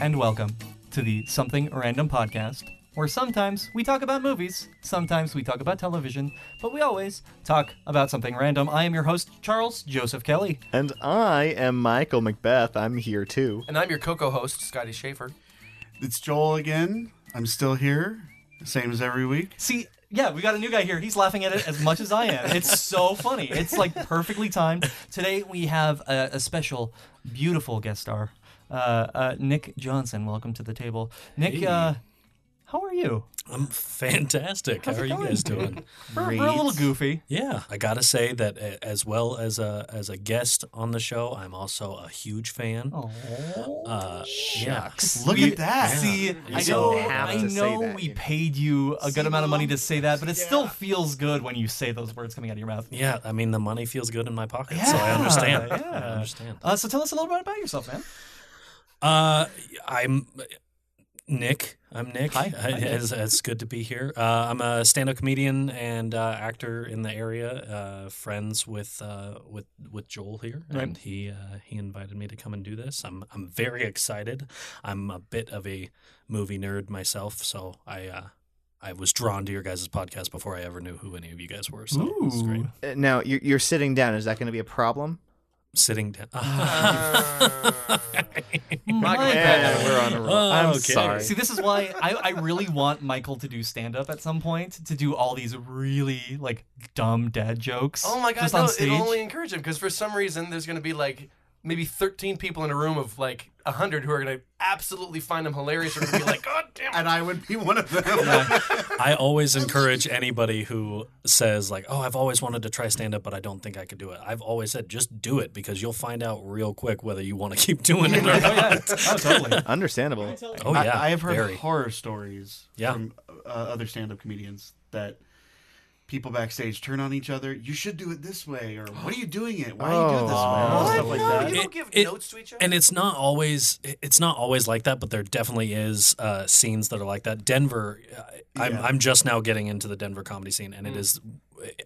and welcome to the Something Random podcast, where sometimes we talk about movies, sometimes we talk about television, but we always talk about something random. I am your host, Charles Joseph Kelly. And I am Michael Macbeth. I'm here too. And I'm your Coco host, Scotty Schaefer. It's Joel again. I'm still here, same as every week. See, yeah, we got a new guy here. He's laughing at it as much as I am. It's so funny. It's like perfectly timed. Today we have a, a special, beautiful guest star, Nick Johnson. Welcome to the table, Nick. Hey. Uh, how are you? I'm fantastic. How's How it are you guys doing? We're, we're a little goofy. yeah, I gotta say that uh, as well as a as a guest on the show, I'm also a huge fan. Oh, Uh, yeah. Look We- at that. See, You I don't know, have I to say know that, we paid you a good See, amount of money to say that, but it still feels good when you say those words coming out of your mouth. Yeah, I mean the money feels good in my pocket, so I understand. yeah. I understand. Uh, so tell us a little bit about yourself, man. Uh, I'm Nick. I'm Nick. Hi. Hi, Nick. It's, it's good to be here. Uh, I'm a stand-up comedian and uh, actor in the area. Uh, friends with uh, with with Joel here, Right. and he uh, he invited me to come and do this. I'm I'm very excited. I'm a bit of a movie nerd myself, so I. Uh, I was drawn to your guys' podcast before I ever knew who any of you guys were. So it's great. Ooh. Uh, Now you're, you're sitting down. Is that going to be a problem? Sitting down. My Michael, bad. we're on a roll. Oh, I'm okay. sorry. See, this is why I, I really want Michael to do stand up at some point, to do all these really like dumb dad jokes. Oh my god, just no, stage. it'll only encourage him because for some reason there's going to be like maybe 13 people in a room of like 100 who are going to absolutely find him hilarious or going to be like, God damn it. And I would be one of them. I always encourage anybody who says like, "Oh, I've always wanted to try stand up, but I don't think I could do it." I've always said, just do it because you'll find out real quick whether you want to keep doing it or oh, yeah. oh, totally. Understandable. Oh yeah, I, I have heard very. horror stories Yeah. from uh, other stand-up comedians that people backstage turn on each other. You should do it this way, or what are you doing it? Why are you doing this Oh. way? What? Stuff like no, that. you don't It- give it- notes to each other. And it's not always it's not always like that, but there definitely is uh, scenes that are like that. Denver, uh, I'm Yeah. I'm just now getting into the Denver comedy scene, and it is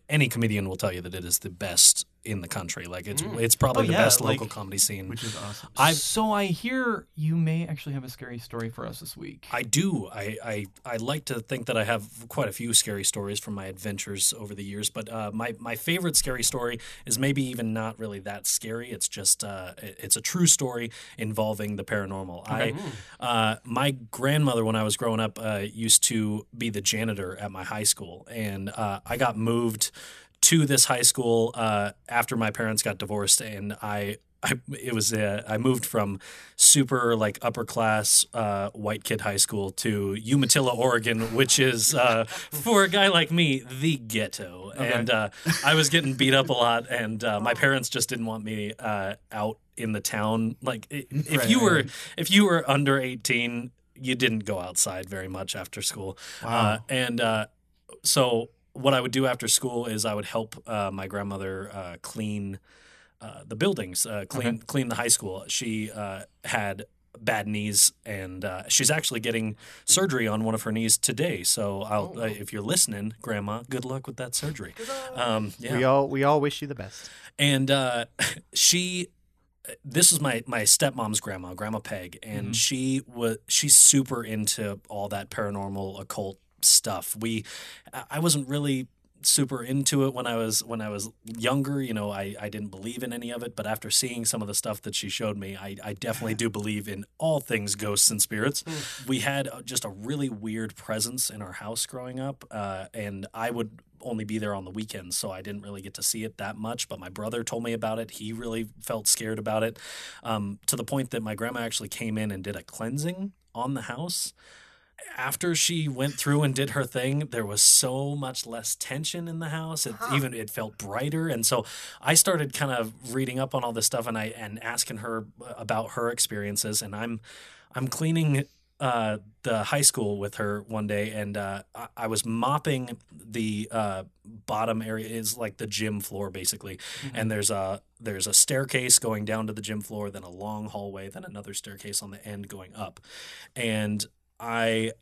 any comedian will tell you that it is the best in the country. Like it's it's probably Oh, the yeah, best like- local comedy scene. which is awesome. I've so I hear you may actually have a scary story for us this week. I do. I, I I like to think that I have quite a few scary stories from my adventures over the years. But uh, my my favorite scary story is maybe even not really that scary. It's just uh, it's a true story involving the paranormal. I uh, my grandmother when I was growing up uh, used to be the janitor at my high school, and uh, I got moved to this high school uh, after my parents got divorced, and I. I, it was uh, I moved from super like upper class uh, white kid high school to Umatilla, Oregon, which is uh, for a guy like me the ghetto. And uh, I was getting beat up a lot, and uh, my parents just didn't want me uh, out in the town. Like if Right, you were if you were under eighteen, you didn't go outside very much after school. Uh, and uh, so what I would do after school is I would help uh, my grandmother uh, clean uh, the buildings, uh, clean clean the high school. She uh, had bad knees, and uh, she's actually getting surgery on one of her knees today. So I'll, uh, if you're listening, Grandma, good luck with that surgery. Um, yeah. We all we all wish you the best. and uh, she this is my my stepmom's grandma grandma peg and Mm-hmm. she was she's super into all that paranormal occult stuff we I- wasn't really super into it when i was when i was younger you know i i didn't believe in any of it but after seeing some of the stuff that she showed me i i definitely do believe in all things ghosts and spirits we had just a really weird presence in our house growing up uh, and i would only be there on the weekends, so I didn't really get to see it that much. But my brother told me about it. He really felt scared about it, um, to the point that my grandma actually came in and did a cleansing on the house. After she went through and did her thing, there was so much less tension in the house. It even it felt brighter, and so I started kind of reading up on all this stuff and I and asking her about her experiences. And I'm I'm cleaning uh, the high school with her one day, and uh, I, I was mopping the uh, bottom area. Is like the gym floor basically, and there's a there's a staircase going down to the gym floor, then a long hallway, then another staircase on the end going up, and I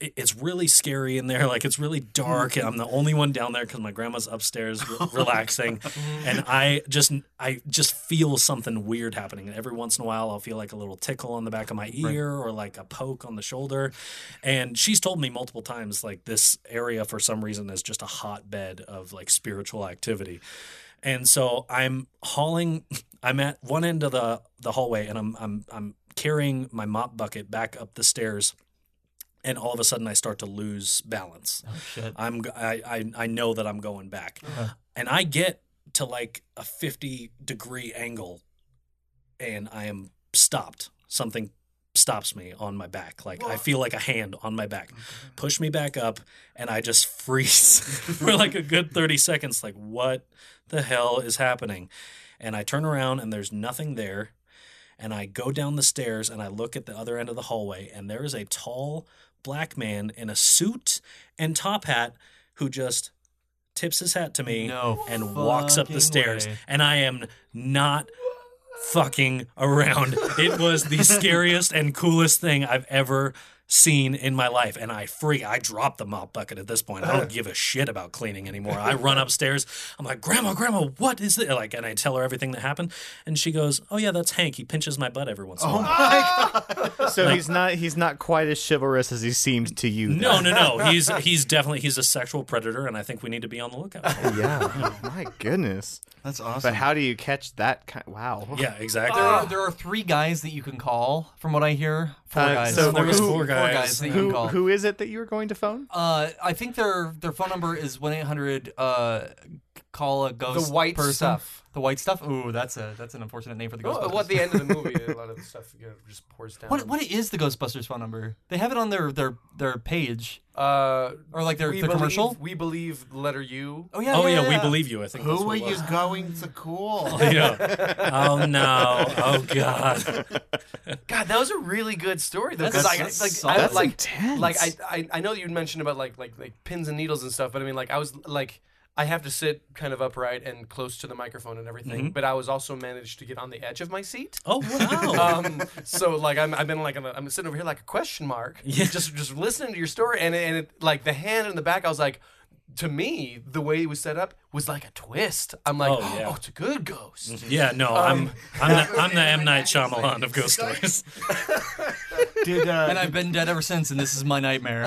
it's really scary in there. Like it's really dark. and I'm the only one down there because my grandma's upstairs re- relaxing, and I just I just feel something weird happening. And every once in a while, I'll feel like a little tickle on the back of my ear or like a poke on the shoulder. And she's told me multiple times like this area for some reason is just a hotbed of like spiritual activity. And so I'm hauling. I'm at one end of the the hallway, and I'm I'm I'm carrying my mop bucket back up the stairs, and all of a sudden I start to lose balance. Oh shit. I'm I I, I know that I'm going back, uh-huh. and I get to like a 50 degree angle, and I am stopped. Something stops me on my back. Like I feel like a hand on my back, push me back up, and I just freeze for like a good 30 seconds. Like what the hell is happening? And I turn around and there's nothing there. And I go down the stairs and I look at the other end of the hallway, and there is a tall black man in a suit and top hat who just tips his hat to me No and walks up the stairs. way. And I am not fucking around. It was the scariest and coolest thing I've ever seen in my life. And I freak. I drop the mop bucket at this point. I don't uh. give a shit about cleaning anymore. I run upstairs. I'm like, Grandma, Grandma, what is this? Like, and I tell her everything that happened. And she goes, Oh, yeah, that's Hank. He pinches my butt every once in a oh while. So he's not he's not quite as chivalrous as he seemed to you. No, no, no. He's he's definitely he's a sexual predator, and I think we need to be on the lookout. for him. Yeah. Oh, my goodness. That's awesome. But how do you catch that kind? Wow. Yeah, exactly. There are, there are three guys that you can call, from what I hear. Four Uh, guys. so four, there's guys, four guys. that you can call. who is it that you were going to phone? Uh, I think their their phone number is one eight hundred. Call a ghost. The white person. stuff. The white stuff. Ooh, that's a that's an unfortunate name for the Ghostbusters. Well, at the end of the movie, a lot of the stuff you know, just pours down. what what is the Ghostbusters phone number? They have it on their their their page Uh, or like their we their believe, commercial. We believe letter U. Oh yeah. oh yeah, yeah, we believe you. I think. Who are you going to call? yeah. Oh no. Oh god. God, that was a really good story though. That's- Because I that's like, solid. I, That's like, intense. like I, I, I know that you mentioned about like, like, like pins and needles and stuff, but I mean, like, I was like, I have to sit kind of upright and close to the microphone and everything, but I was also managed to get on the edge of my seat. Oh wow. Um, so like I'm, I've been like a, I'm sitting over here like a question mark, Yeah. just just listening to your story, and it- and it, like the hand in the back, I was like, to me, the way it was set up was like a twist. I'm like, Oh, oh, yeah. it's a good ghost. yeah. No, I'm I'm the, I'm the M Night Shyamalan of ghost stories. Did uh, And I've been dead ever since, and this is my nightmare.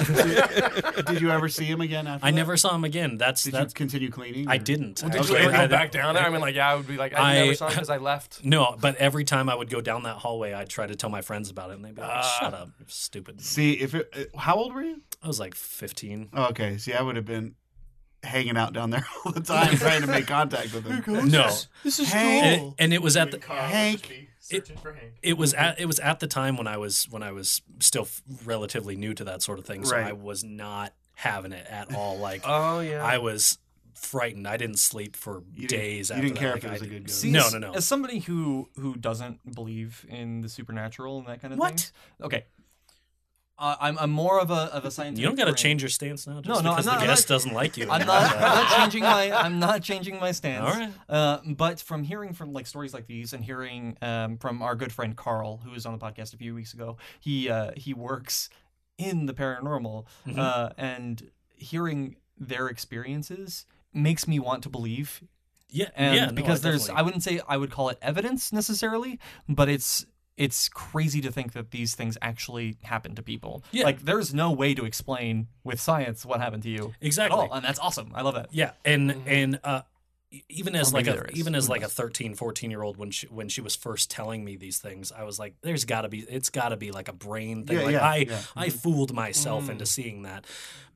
did you ever see him again after I that? never saw him again. That's Did you that's. continue cleaning? I didn't. Did actually. you ever I- go back down there? I mean, like, yeah, I would be like, I, I- never saw him because I left. No, but every time I would go down that hallway, I'd try to tell my friends about it, and they'd be like, Ah. "Shut up, stupid." See if it. uh, How old were you? I was like 15. Oh, okay. See, I would have been hanging out down there all the time trying to make contact with him. No, this is Hey. and, and it was at the Hank. Searching for Hank. it was at it was at the time when I was when I was still f- relatively new to that sort of thing, so Right. I was not having it at all. Like Oh yeah. I was frightened. I didn't sleep for You didn't- days. you didn't that. care Like, if it was I a good ghost. See, No, no, no. As somebody who who doesn't believe in the supernatural and that kind of thing. What? things. Okay. Uh, I'm I'm more of a of a scientific. You don't got to change your stance now just No, no, because not- the guest not- doesn't like you. I'm not, I'm not changing my I'm not changing my stance. All right. Uh, but from hearing from like stories like these and hearing um, from our good friend Carl, who was on the podcast a few weeks ago, he uh, he works in the paranormal, Mhm. uh, and hearing their experiences makes me want to believe. yeah, And yeah, because I there's definitely- I wouldn't say I would call it evidence necessarily, but it's it's crazy to think that these things actually happen to people. Yeah. Like there's no way to explain with science what happened to you at exactly. all, and that's awesome. I love that. Yeah, and and uh, even as like a there is. even as like a knows? 13, 14 year old when she when she was first telling me these things, I was like, "There's got to be it's got to be like a brain thing." Yeah, like yeah, I yeah. I mm-hmm. fooled myself into mm. seeing that,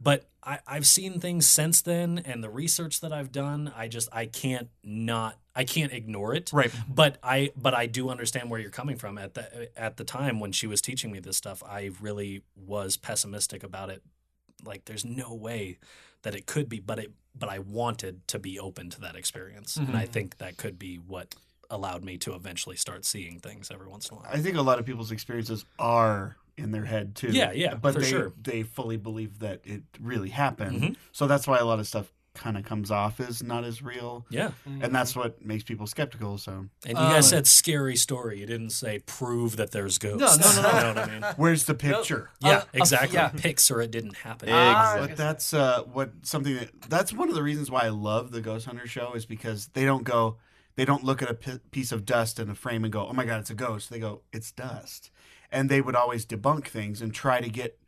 but I, I've seen things since then, and the research that I've done, I just I can't not I can't ignore it. Right. But I but I do understand where you're coming from. At the at the time when she was teaching me this stuff, I really was pessimistic about it. Like there's no way that it could be, but it but I wanted to be open to that experience. And I think that could be what allowed me to eventually start seeing things every once in a while. I think a lot of people's experiences are in their head too. Yeah, yeah, but for they sure. they fully believe that it really happened. Mhm. So that's why a lot of stuff kind of comes off as not as real, Yeah. and that's what makes people skeptical. So And you guys Um, said scary story. You didn't say prove that there's ghosts. No, no, no, no. you know what I mean? where's the picture? Yeah, Uh, uh, exactly. yeah. Pics or it didn't happen. Exactly. But that's uh, what something that that's one of the reasons why I love the Ghost Hunter show is because they don't go, they don't look at a piece of dust in a frame and go, oh my god, it's a ghost. They go, it's dust, and they would always debunk things and try to get,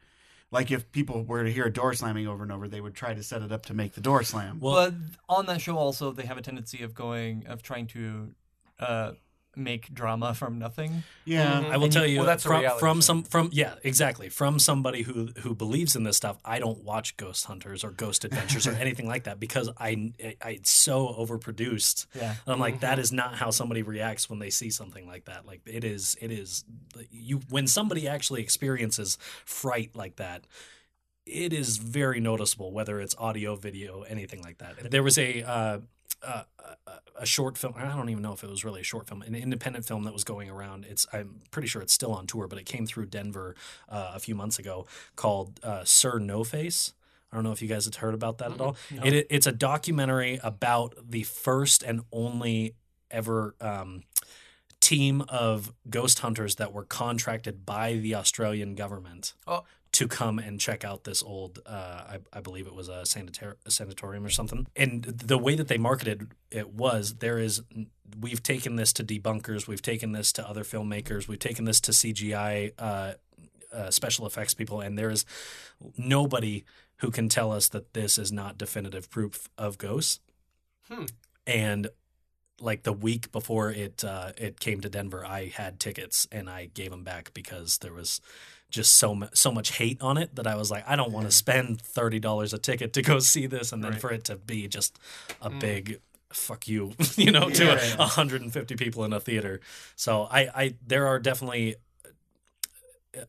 like if people were to hear a door slamming over and over, they would try to set it up to make the door slam. Well, but on that show also they have a tendency of going of trying to uh, make drama from nothing. yeah, I will tell you Well, that's from, from some from yeah exactly from somebody who who believes in this stuff. I don't watch Ghost Hunters or Ghost Adventures or anything like that because I, I it's so overproduced. Yeah. And I'm like that is not how somebody reacts when they see something like that. Like it is it is you when somebody actually experiences fright like that. It is very noticeable, whether it's audio, video, anything like that. There was a uh, uh, a- a short film. I don't even know if it was really a short film, an independent film that was going around. It's I'm pretty sure it's still on tour, but it came through Denver uh, a few months ago called uh, Sir No Face. I don't know if you guys have heard about that at all. It, it's a documentary about the first and only ever um, team of ghost hunters that were contracted by the Australian government Oh. To come and check out this old, uh, I, I believe it was a, sanator- a sanatorium or something. And the way that they marketed it was there is, we've taken this to debunkers, we've taken this to other filmmakers, we've taken this to CGI uh, uh, special effects people, and there is nobody who can tell us that this is not definitive proof of ghosts. Hmm. And like the week before it uh, it came to Denver, I had tickets and I gave them back because there was just so mu- so much hate on it that I was like, I don't want to spend thirty dollars a ticket to go see this, and then for it to be just a big fuck you, you know, to Yeah. a 150 people in a theater. So I, I there are definitely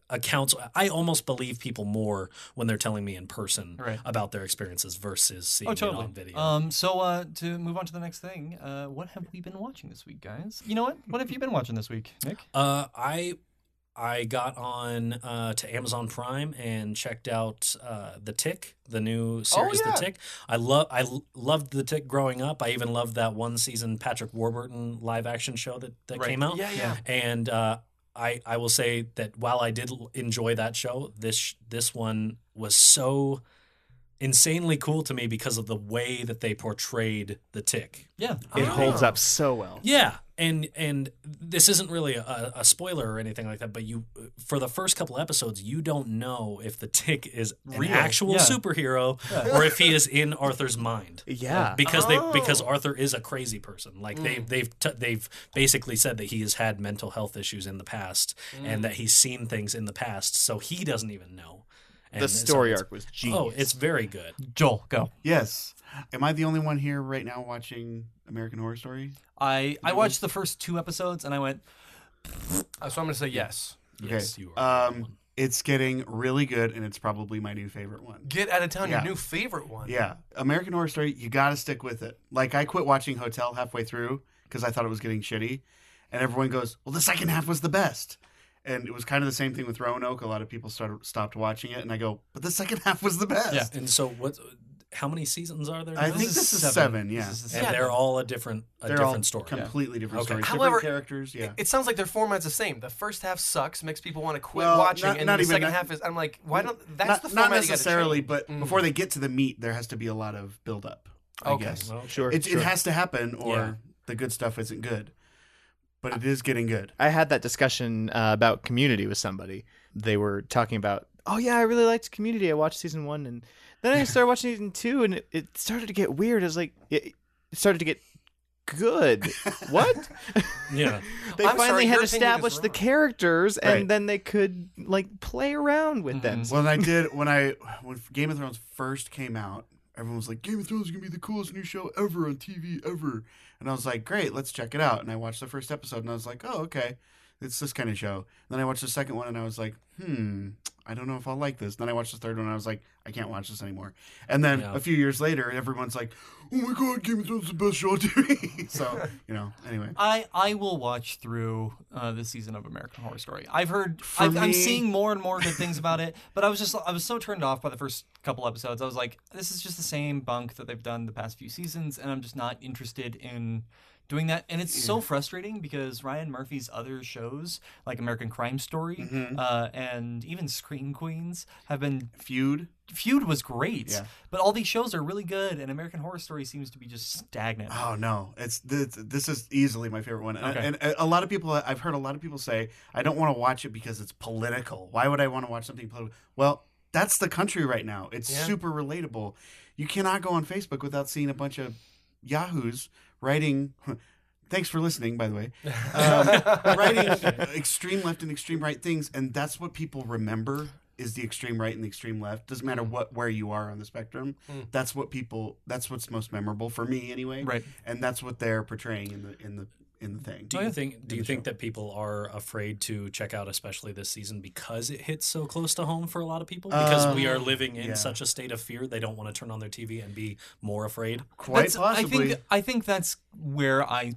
accounts. I almost believe people more when they're telling me in person Right. about their experiences versus seeing Oh, it on video. Um, so uh, to move on to the next thing, uh, what have we been watching this week, guys? You know what? What have you been watching this week, Nick? Uh, I I got on uh, to Amazon Prime and checked out uh, The Tick, the new series yeah. The Tick. I love I l- loved The Tick growing up. I even loved that one season Patrick Warburton live action show that, that Right. came out. Yeah, yeah. And uh, I I will say that while I did enjoy that show, this this one was so insanely cool to me because of the way that they portrayed the tick. Yeah. It Oh. holds up so well. Yeah, and and this isn't really a, a spoiler or anything like that, but you for the first couple episodes, you don't know if the tick is an Real, actual yeah. superhero or if he is in Arthur's mind. Yeah. Because they Oh. because Arthur is a crazy person. Like they mm. they've t- they've basically said that he has had mental health issues in the past and mm. that he's seen things in the past, so he doesn't even know. And The story arc was genius. Oh, it's very good. Joel, go. yes. Am I the only one here right now watching American Horror Story? I I watched the first two episodes and I went, Uh, so I'm gonna say yes. Yes, you are. Um, it's getting really good, and it's probably my new favorite one. Get out of town. Yeah. Your new favorite one. Yeah, American Horror Story. You got to stick with it. Like I quit watching Hotel halfway through because I thought it was getting shitty, and everyone goes, "Well, the second half was the best." And it was kind of the same thing with Roanoke. A lot of people started stopped watching it, and I go, "But the second half was the best." Yeah. And so what how many seasons are there? I think this is seven. Yeah, This is and they're all a different a they're different all story. completely different Okay. stories, However, different characters. Yeah, It sounds like their format's the same. The first half sucks, makes people want to quit Well, watching, not- and not the even second that- half is. I'm like, why don't? That's not, the not format you gotta necessarily, change. but Mm. before they get to the meat, there has to be a lot of build up. I Okay. guess. Well, Sure. It, sure. it has to happen, or Yeah. the good stuff isn't good. But it is getting good. I had that discussion uh, about Community with somebody. They were talking about, oh yeah, I really liked Community. I watched season one, and then I started watching season two, and it, it started to get weird. It was like it, it started to get good. what? yeah. I'm they sorry, finally had established the characters, and Right. then they could like play around with them. Mhm. Well, I did when I when Game of Thrones first came out. Everyone was like, "Game of Thrones is gonna be the coolest new show ever on TV ever," and I was like, "Great, let's check it out." And I watched the first episode, and I was like, "Oh, okay, it's this kind of show. And then I watched the second one and I was like, hmm, I don't know if I'll like this. Then I watched the third one and I was like, I can't watch this anymore. And then Yeah. a few years later, everyone's like, oh my god, Game of Thrones is the best show on TV. so you know, anyway. I, I will watch through uh, this season of American Horror Story. I've heard I've, I'm seeing more and more good things about it, but I was just I was so turned off by the first couple episodes. I was like, this is just the same bunk that they've done the past few seasons, and I'm just not interested in doing that. And it's so frustrating because Ryan Murphy's other shows, like American Crime Story Mm-hmm. uh, and even Scream Queens, have been Feud. Feud was great, Yeah. but all these shows are really good, and American Horror Story seems to be just stagnant. Oh no, it's this, this is easily my favorite one. And- Okay. And, a lot of people, I've heard a lot of people say, I don't want to watch it because it's political. Why would I want to watch something political? Well, that's the country right now. It's Yeah. super relatable. You cannot go on Facebook without seeing a bunch of yahoos writing. Thanks for listening, by the way. Um, writing extreme left and extreme right things, and that's what people remember is the extreme right and the extreme left. Doesn't matter what where you are on the spectrum. Mm. That's what people. That's what's most memorable for me, anyway Right. and that's what they're portraying in the in the in the thing. Do Oh, you yeah. think do you think that people are afraid to check out especially this season because it hits so close to home for a lot of people? Because we are Um, living in yeah. such a state of fear they don't want to turn on their TV and be more afraid. Quite That's- possibly. I think I think that's where I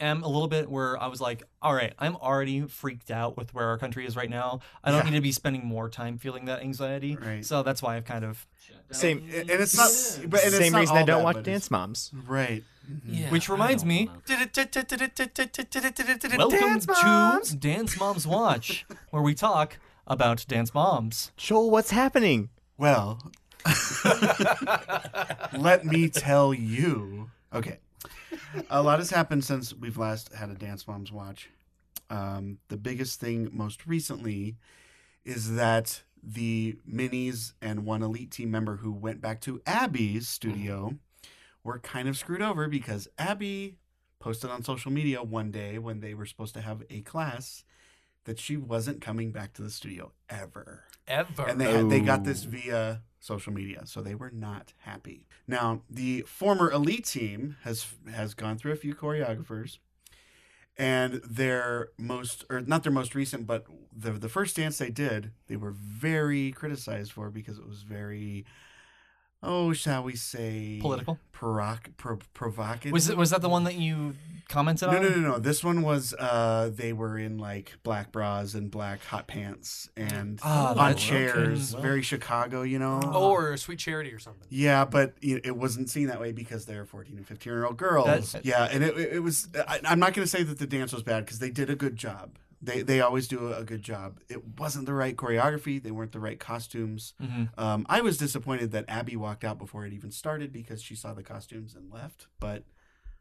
am a little bit where I was like, all right, I'm already freaked out with where our country is right now. I don't Yeah. need to be spending more time feeling that anxiety. Right. So that's why I've kind of Same and it's not. But and it's same not reason I don't bad, watch Dance Moms. Right. Yeah, Which reminds me- welcome Dance to Moms! Dance Moms Watch, where we talk about dance moms. Joel, what's happening? Well, let me tell you. Okay, a lot has happened since we've last had a Dance Moms watch. Um, the biggest thing, most recently, is that the minis and one elite team member who went back to Abby's studio were kind of screwed over because Abby posted on social media one day when they were supposed to have a class that she wasn't coming back to the studio ever Ever. and they they got this Oh. via social media, so they were not happy. Now, the former elite team has has gone through a few choreographers, and their most or not their most recent, but the the first dance they did, they were very criticized for because it was very. Oh, shall we say Political? provoc- pro- provocative? Was it, was that the one that you commented No, on? no, no, no. No. This one was uh they were in like black bras and black hot pants and Ah, on that's- chairs, okay. very Chicago, you know. oh, or Sweet Charity or something. Yeah, but you it wasn't seen that way because they're 14 and 15 year old girls. That's- yeah, and it, it was. I, I'm not going to say that the dance was bad because they did a good job. They they always do a, good job. It wasn't the right choreography. They weren't the right costumes. Mhm. Um, I was disappointed that Abby walked out before it even started because she saw the costumes and left. But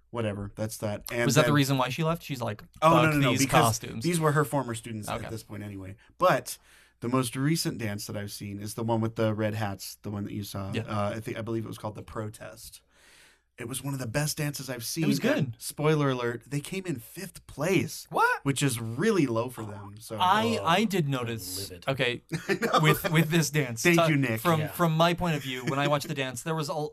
whatever, that's that. And Was that the reason why she left? She's like, Oh no, no, no! these Because costumes. these were her former students Okay. at this point, anyway. But the most recent dance that I've seen is the one with the red hats, the one that you saw. Yeah. Uh, I think I believe it was called the Protest. It was one of the best dances I've seen. It was good. and spoiler alert: they came in fifth place, What? which is really low for them. So I Oh, I did notice. livid. Okay, with with this dance. Thank so you, Nick. From Yeah. from my point of view, when I watched the dance, there was a.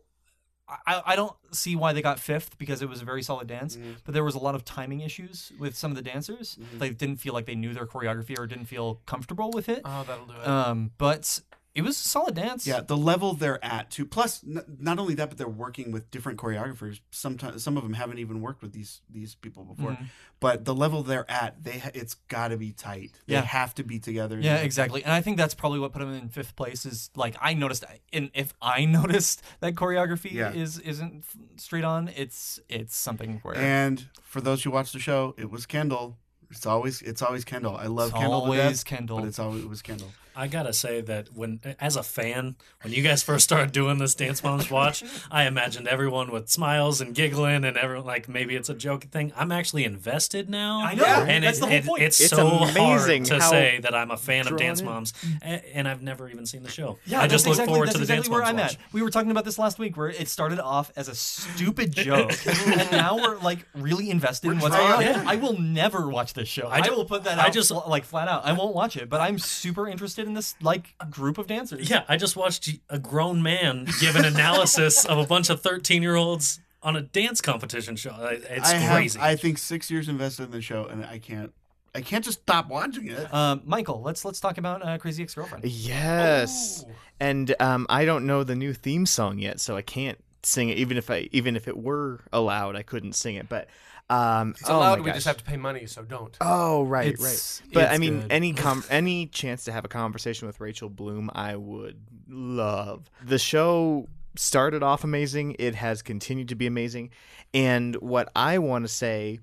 I, I don't see why they got fifth because it was a very solid dance, Mhm. but there was a lot of timing issues with some of the dancers. Mhm. They didn't feel like they knew their choreography or didn't feel comfortable with it. Oh, that'll do it. Um, but it was a solid dance. Yeah, the level they're at too. Plus, n- not only that, but they're working with different choreographers. Sometimes some of them haven't even worked with these these people before. Mhm. But the level they're at, they ha- it's got to be tight. They Yeah. have to be together. Yeah, exactly. And I think that's probably what put them in fifth place. Is like I noticed, and if I noticed that choreography Yeah. is isn't straight on, it's it's something where And for those who watch the show, it was Kendall. It's always it's always Kendall. I love it's Kendall always Kendall. but it's always it was Kendall. I gotta say that when, as a fan, when you guys first started doing this Dance Moms watch, I imagined everyone with smiles and giggling and everyone like maybe it's a joke thing. I'm actually invested now. I know. and That's it, the whole it- point. it's, It's so amazing hard to say that I'm a fan of Dance in. Moms, and I've never even seen the show. Yeah, I just that's look exactly, forward to the exactly Dance where Moms I'm watch. at. We were talking about this last week, where it started off as a stupid joke, and now we're like really invested in We're what's going on. Yeah. I will never watch this show. I, I will put that I just- like flat out. I won't watch it, but I'm super interested in this like group of dancers. Yeah, I just watched a grown man give an analysis of a bunch of 13 year olds on a dance competition show. It's I have, crazy. I think six years invested in the show, and I can't I can't just stop watching it. Um, Michael, let's let's talk about uh, Crazy Ex-Girlfriend. Yes. And um, I don't know the new theme song yet, so I can't sing it. Even if I, even if it were allowed, I couldn't sing it. But um, It's oh allowed. my we just have to pay money, so don't. Oh right, It's- right. But it's I mean, good. any com- any chance to have a conversation with Rachel Bloom, I would love. The show started off amazing. It has continued to be amazing. And what I want to say,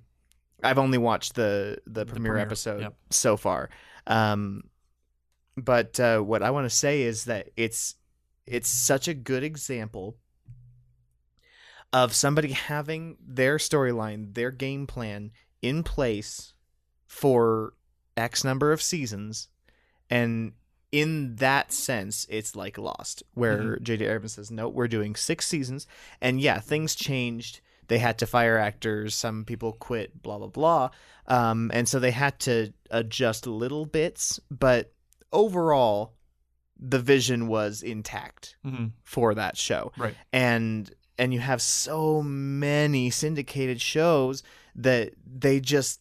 I've only watched the the, premiere, premiere, episode yep. so far. Um, but uh, what I want to say is that it's it's such a good example of somebody having their storyline, their game plan in place for X number of seasons, and in that sense, it's like Lost, where J.J. Abrams says, "No, we're doing six seasons," and yeah, things changed. They had to fire actors. Some people quit. Blah blah blah. Um, and so they had to adjust little bits, but overall, the vision was intact hmm for that show Right. and and you have so many syndicated shows that they just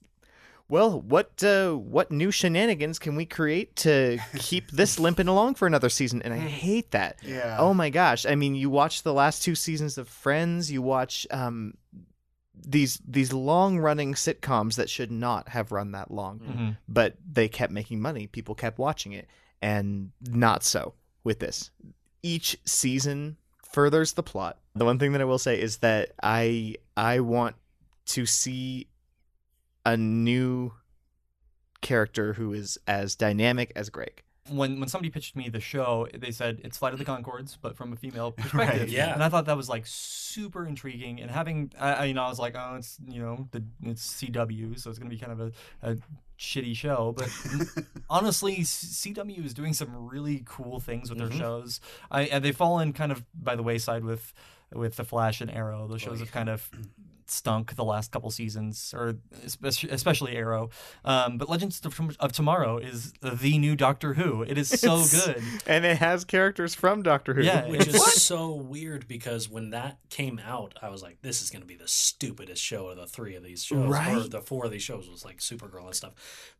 well what uh, what new shenanigans can we create to keep this limping along for another season and i hate that Yeah. oh my gosh i mean you watch the last two seasons of friends you watch um these these long running sitcoms that should not have run that long hmm but they kept making money. People kept watching it, and not so with this. Each season furthers the plot. The one thing that I will say is that I I want to see a new character who is as dynamic as Greg. When when somebody pitched me the show, they said it's Flight of the Conchords, but from a female perspective. Yeah. And I thought that was like super intriguing. And having, I, I you know, I was like, oh, it's you know, the it's CW, so it's gonna be kind of a, a shitty show. But honestly, CW is doing some really cool things with their mm-hmm. shows. I and they've fallen kind of by the wayside with with the Flash and Arrow. Those shows have kind of stunk the last couple seasons, or especially, especially Arrow. Um, but Legends of, of Tomorrow is the new Doctor Who. It is so It's- good. and it has characters from Doctor Who. Yeah, Which it's- is so weird because when that came out, I was like, "This is going to be the stupidest show of the three of these shows, or the four of these shows was like Supergirl and stuff."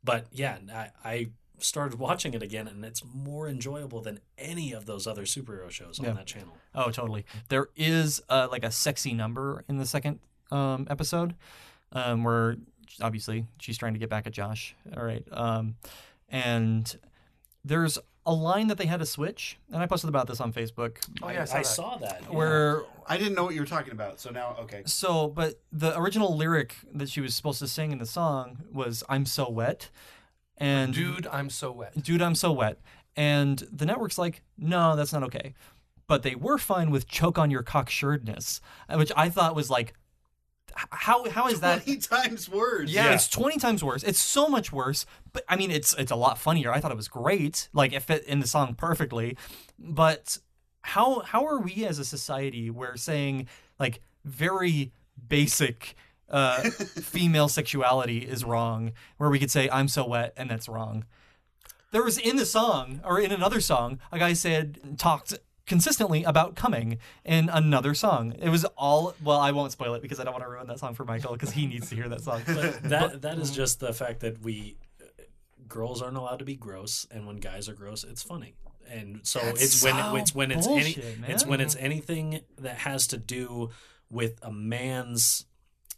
But yeah, I, I started watching it again, and it's more enjoyable than any of those other superhero shows on Yeah. that channel. Oh, totally. There is uh, like a sexy number in the second um, episode, um, where obviously she's trying to get back at Josh. All right, um, and there's a line that they had to switch, and I posted about this on Facebook. Oh yeah, I saw I that. saw that. yeah. Where I didn't know what you were talking about, so now okay. so, but the original lyric that she was supposed to sing in the song was "I'm so wet," and Dude, I'm so wet. dude, I'm so wet. And the network's like, no, that's not okay. But they were fine with choke on your cocksuredness, uh, which I thought was like, how how is that? Twenty times worse. Yeah, it's twenty times worse. It's so much worse. But I mean, it's it's a lot funnier. I thought it was great. Like it fit in the song perfectly. But how how are we as a society where saying like very basic uh, female sexuality is wrong, where we could say I'm so wet and that's wrong. There was in the song or in another song, a guy said talked consistently about coming in another song. It was all well, I won't spoil it because I don't want to ruin that song for Michael because he needs to hear that song. But that that is just the fact that we girls aren't allowed to be gross, and when guys are gross, it's funny. And so That's it's when so it's when it's bullshit, any man. it's when it's anything that has to do with a man's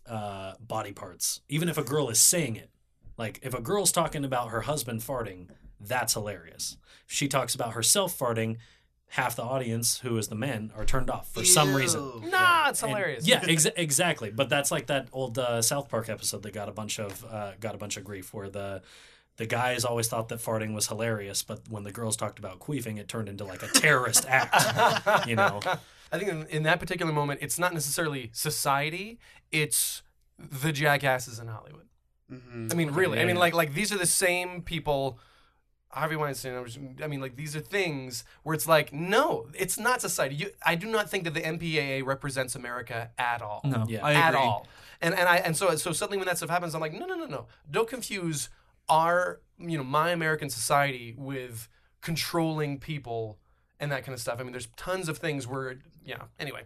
uh, body parts. Even if a girl is saying it, like if a girl's talking about her husband farting, that's hilarious. If she talks about herself farting, half the audience, who is the men, are turned off for some reason. Ew. Nah, it's And- hilarious. Yeah, exa- exactly. But that's like that old uh, South Park episode that got a bunch of uh, got a bunch of grief, where the the guys always thought that farting was hilarious, but when the girls talked about queefing, it turned into like a terrorist act. You know, I think in, in that particular moment, it's not necessarily society; it's the jackasses in Hollywood. Mhm. I mean, really. I mean, like like these are the same people. Harvey Weinstein. I was- I mean, like these are things where it's like, no, it's not society. You, I do not think that the MPAA represents America at all. No, Yeah. I at agree. all. And and I and so so suddenly when that stuff happens, I'm like, no, no, no, no. Don't confuse our you know my American society with controlling people and that kind of stuff. I mean, there's tons of things where yeah. Anyway,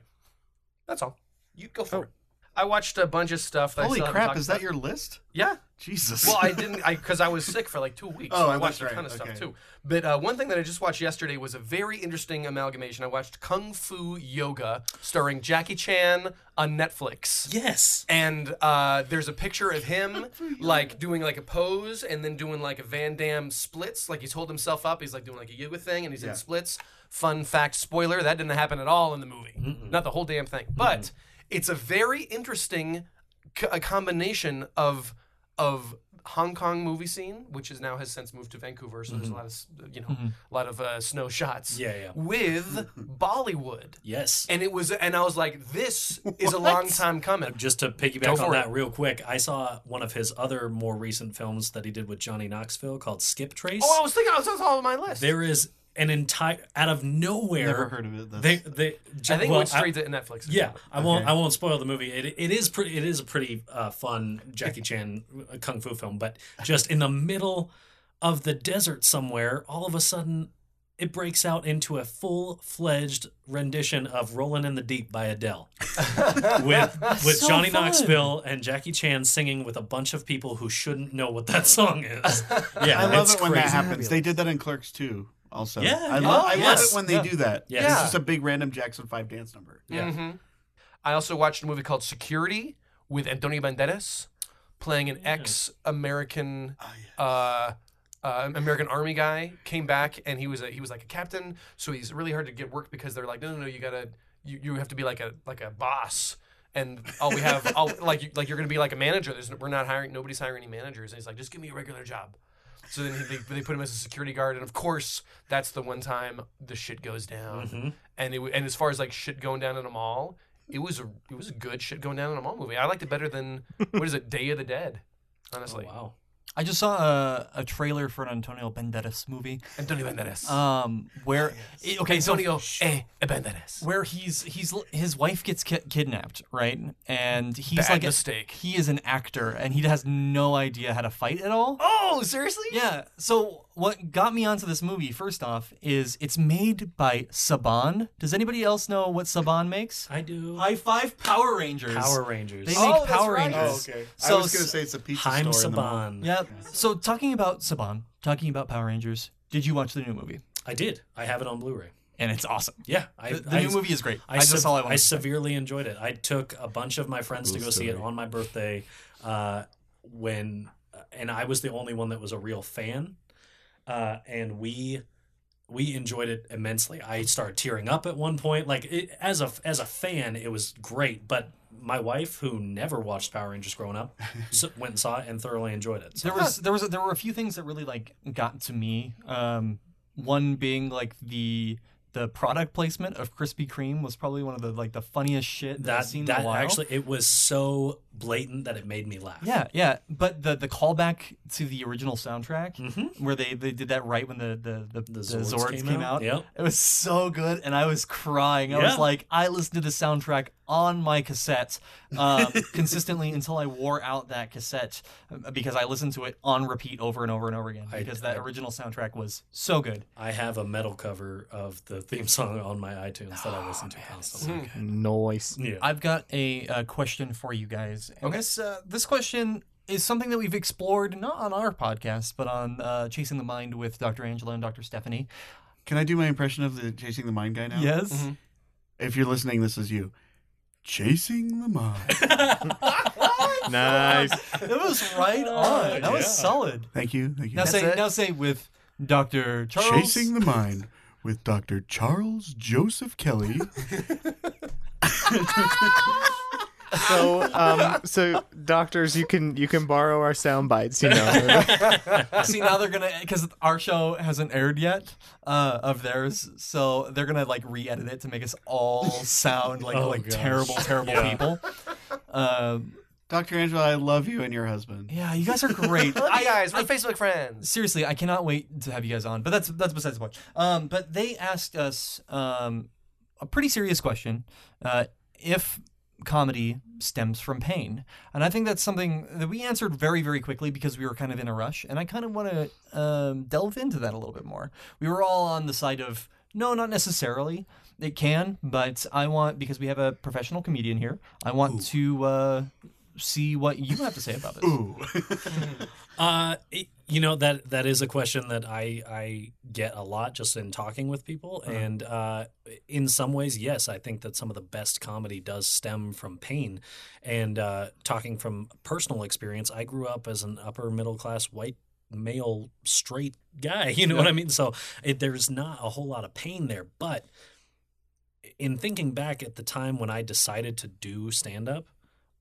that's all. You go for Oh. it. I watched a bunch of stuff. That Holy still crap! talked Is that your list? Yeah. Jesus. Well, I didn't, I because I was sick for like two weeks, so Oh, I watched that's a ton of right, stuff too. But uh, one thing that I just watched yesterday was a very interesting amalgamation. I watched Kung Fu Yoga, starring Jackie Chan on Netflix. Yes. And uh, there's a picture of him like doing like a pose and then doing like a Van Damme splits. Like he's holding himself up. He's like doing like a yoga thing and he's in splits. Fun fact spoiler that didn't happen at all in the movie. Not the whole damn thing. But it's a very interesting co- a combination of of Hong Kong movie scene, which is now has since moved to Vancouver, so there's a lot of you know a lot of uh, snow shots. Yeah, yeah. With Bollywood, Yes. and it was, and I was like, this is a long time coming. Just to piggyback on it. that real quick, I saw one of his other more recent films that he did with Johnny Knoxville called Skip Trace. Oh, I was thinking, I was on my list. there is an entire out of nowhere. Never heard of it. That's, They, they, I think it well, went straight to Netflix. Yeah, I won't. Okay. I won't spoil the movie. It, it is pretty. It is a pretty uh, fun Jackie Chan uh, kung fu film. But just in the middle of the desert somewhere, all of a sudden, it breaks out into a full fledged rendition of "Rolling in the Deep" by Adele, with with so Johnny fun. Knoxville and Jackie Chan singing with a bunch of people who shouldn't know what that song is. Yeah, I love it's it when that crazy. happens. They did that in Clerks too. Also, Yeah, I, yeah. love, Oh, I yes. love it when they Yeah. do that. Yes. It's Yeah. just a big random Jackson Five dance number. Yeah. hmm I also watched a movie called Security with Antonio Banderas playing an ex-American uh, uh, American Army guy. Came back and he was a, he was like a captain, so he's really hard to get work because they're like, no, no, no, you gotta you, you have to be like a like a boss. And all we have, all, like, you- like you're gonna be like a manager. There's, we're not hiring. Nobody's hiring any managers. And he's like, just give me a regular job. So then he, they, they put him as a security guard, and of course, that's the one time the shit goes down. Mm-hmm. And it, and as far as like shit going down in a mall, it was a it was a good shit going down in a mall movie. I liked it better than what is it, Day of the Dead, Oh, honestly. wow. I just saw a, a trailer for an Antonio Banderas movie. Antonio Banderas. Um, where it- okay, so Antonio eh, Banderas. where he's he's his wife gets ki- kidnapped, right? And he's Bad like a- mistake. he is an actor, and he has no idea how to fight at all. Oh, seriously? Yeah. So what got me onto this movie first off is it's made by Saban. Does anybody else know what Saban makes? I do. High Five Power Rangers. Power Rangers. They Oh, make that's Power right. Rangers. Oh, okay. So I was going to say it's a pizza Haim store. in the mall. Saban. Yeah. So talking about Saban, talking about Power Rangers. Did you watch the new movie? I did. I have it on Blu-ray. And it's awesome. Yeah, I, The, the I- new movie is great. I, I, just sev- saw it. I severely enjoyed it. I took a bunch of my friends to Cool go see it on my birthday, uh, when, and I was the only one that was a real fan, uh, and we we enjoyed it immensely. I started tearing up at one point. Like it, as a as a fan, it was great, but. My wife, who never watched Power Rangers growing up, went and saw it and thoroughly enjoyed it. So there was there was there were a few things that really like got to me. Um, one being like the the product placement of Krispy Kreme was probably one of the like the funniest shit that, I've that seen in that a while. actually it was so blatant that it made me laugh. Yeah, yeah, but the the callback to the original soundtrack, Mhm. where they, they did that right when the the the, the, Zords Zords, came came, out. out, Yep. it was so good, and I was crying. I was like, I listened to the soundtrack on my cassette um, consistently until I wore out that cassette uh, because I listened to it on repeat over and over and over again I- because that I- original soundtrack was so good. I have a metal cover of the theme song on my iTunes that I listen to constantly. Noise. Yeah. I've got a, uh question for you guys. And Okay. this uh, this question is something that we've explored not on our podcast, but on uh, Chasing the Mind with Dr. Angela and Dr. Stephanie. Can I do my impression of the Chasing the Mind guy now? Yes. Mhm. If you're listening, this is you. Chasing the Mind. Nice. It was right on. That was solid. Thank you. Thank you. Now say it. now say with Dr. Charles. Chasing the Mind with Dr. Charles Joseph Kelly. So, um, so doctors, you can you can borrow our sound bites. You know, See now they're gonna because our show hasn't aired yet uh, of theirs, so they're gonna like re-edit it to make us all sound like Oh, like gosh. terrible, terrible Yeah. people. Um, Dr. Angela, I love you and your husband. yeah, you guys are great. Hi I, guys, we're I- Facebook friends. seriously, I cannot wait to have you guys on. But that's that's besides the point. Um, but they asked us um, a pretty serious question: uh, if comedy stems from pain, and I think that's something that we answered very very quickly because we were kind of in a rush, and I kind of want to um, delve into that a little bit more. We were all on the side of No, not necessarily. It can, but I want because we have a professional comedian here. I want to uh, see what you have to say about this. Ooh. Uh, it- you know that that is a question that I I get a lot just in talking with people, and uh, in some ways, yes, I think that some of the best comedy does stem from pain. And uh, talking from personal experience, I grew up as an upper middle class white male straight guy. You know what I mean? So it, there's not a whole lot of pain there, but in thinking back at the time when I decided to do stand up,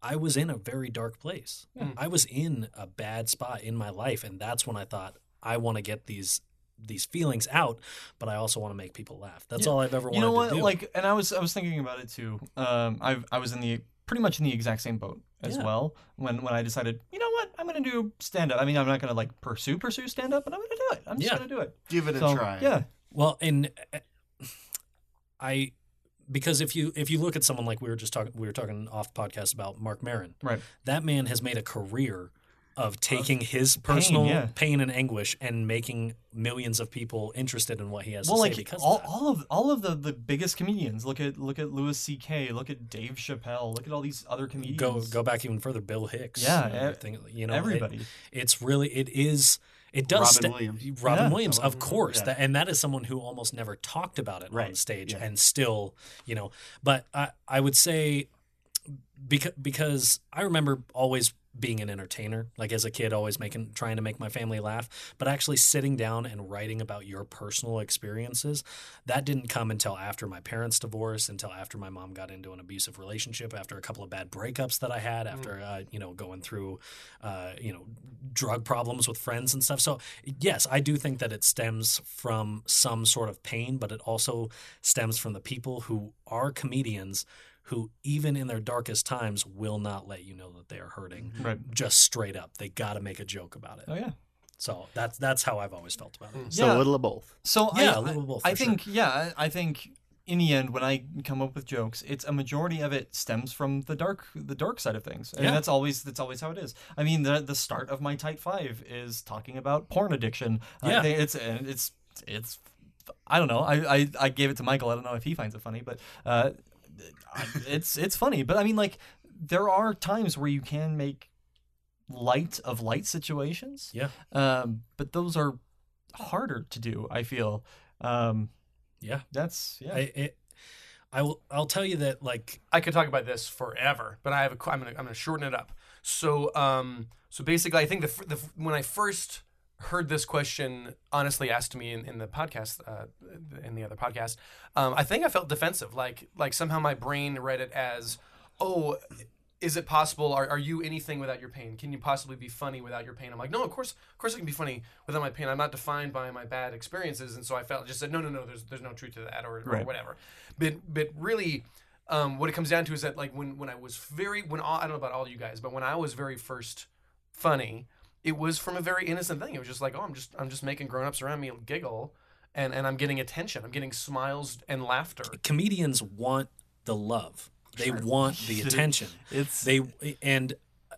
I was in a very dark place. I was in a bad spot in my life, and that's when I thought I want to get these these feelings out, but I also want to make people laugh. That's Yeah. all I've ever wanted You know what? Like, and I was I was thinking about it too. Um, I I was in the pretty much in the exact same boat as Yeah. well when when I decided, you know what, I'm gonna do stand up. I mean, I'm not gonna like pursue pursue stand up, but I'm gonna do it. I'm just Yeah. gonna do it. Give it a try. Yeah. Well, and uh, I because if you if you look at someone like we were just talking we were talking off podcast about Marc Maron, Right. that man has made a career of uh, taking his personal yeah. pain and anguish and making millions of people interested in what he has Well, to say like because all, of all of all of the, the biggest comedians. Look at look at Louis C.K. Look at Dave Chappelle. Look at all these other comedians. go go back even further bill hicks Yeah, e- everything, you know it- everybody. it's really it is it does Robin sta- Williams. Robin Yeah. Williams of course yeah. that, and that is someone who almost never talked about it on stage yeah. and still you know but I I would say because because I remember always being an entertainer like as a kid always making trying to make my family laugh but actually sitting down and writing about your personal experiences that didn't come until after my parents divorced until after my mom got into an abusive relationship after a couple of bad breakups that I had after uh, you know going through uh, you know drug problems with friends and stuff. So yes I do think that it stems from some sort of pain but it also stems from the people who are comedians who even in their darkest times will not let you know that they are hurting Right. just straight up they got to make a joke about it Oh yeah. so that's that's how I've always felt about it So Yeah. a little of both. So Yeah, I, a little of both, I for sure. think yeah, I I think in the end when I come up with jokes, it's a majority of it stems from the dark the dark side of things. And Yeah. that's always that's always how it is. I mean, the the start of my Tight 5 is talking about porn addiction. Yeah. I think it's it's it's I don't know. I, I I gave it to Michael. I don't know if he finds it funny, but uh I- it's it's funny. But I mean like there are times where you can make light of light situations. yeah Um, but those are harder to do. I feel. Um, yeah that's yeah. I it, I will I'll tell you that like I could talk about this forever, but I have a. I'm gonna I'm gonna shorten it up. So um so basically, I think the, the when I first heard this question honestly asked to me in, in the podcast uh, in the other podcast, um, I think I felt defensive. Like like somehow my brain read it as, oh. Is it possible? Are, are you anything without your pain? Can you possibly be funny without your pain? I'm like, no, of course, of course, I can be funny without my pain. I'm not defined by my bad experiences, and so I felt just said, no, no, no. There's there's no truth to that, or, or whatever. But but really, um, what it comes down to is that like when when I was very when all, I don't know about all you guys, but when I was very first funny, it was from a very innocent thing. It was just like, oh, I'm just I'm just making grown ups around me giggle, and and I'm getting attention. I'm getting smiles and laughter. comedians want the love they want the attention It's they and uh,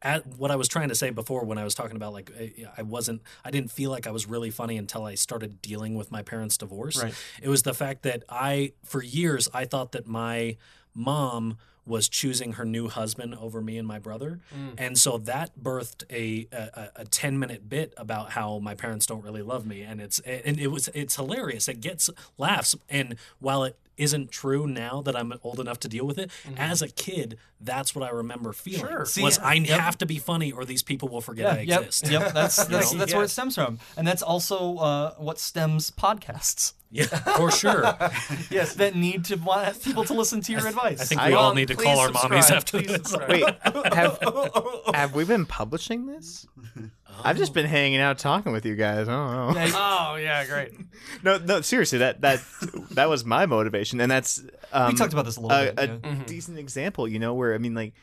at what I was trying to say before when I was talking about like I- I wasn't I didn't feel like I was really funny until I started dealing with my parents' divorce. Right. It was the fact that I for years I thought that my mom was choosing her new husband over me and my brother. And so that birthed a, a a 10 minute bit about how my parents don't really love me and it's and it was it's hilarious. It gets laughs and while it isn't true now that I'm old enough to deal with it. As a kid, that's what I remember feeling. Sure. See, was I yep. have to be funny or these people will forget I yep, exist. yep. That's that's, that's where it stems from, and that's also uh, what stems podcasts. Yeah, for sure. Yes, that need to want people to listen to your advice. I think I- we all need to please call our mommies after Please this. subscribe. Wait, have have we been publishing this? I've just been hanging out talking with you guys. I don't know. Oh yeah, great. No, no, seriously, that that that was my motivation, and that's um, we talked about this a little a, bit. a yeah. decent example. You know, where I mean, like,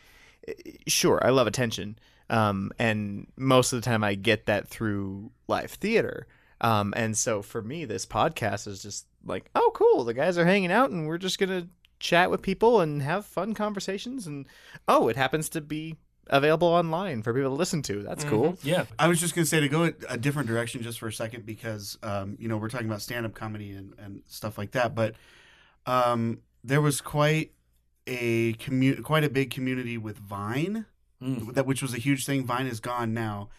sure, I love attention, um, and most of the time I get that through live theater. Um, and so for me, this podcast is just like, oh, cool, the guys are hanging out, and we're just gonna chat with people and have fun conversations. And oh, it happens to be available online for people to listen to. That's cool. Yeah. I was just going to say to go a, a different direction just for a second because um, you know we're talking about stand-up comedy and, and stuff like that, but um, there was quite a commu- quite a big community with Vine, Mm. that which was a huge thing. Vine is gone now.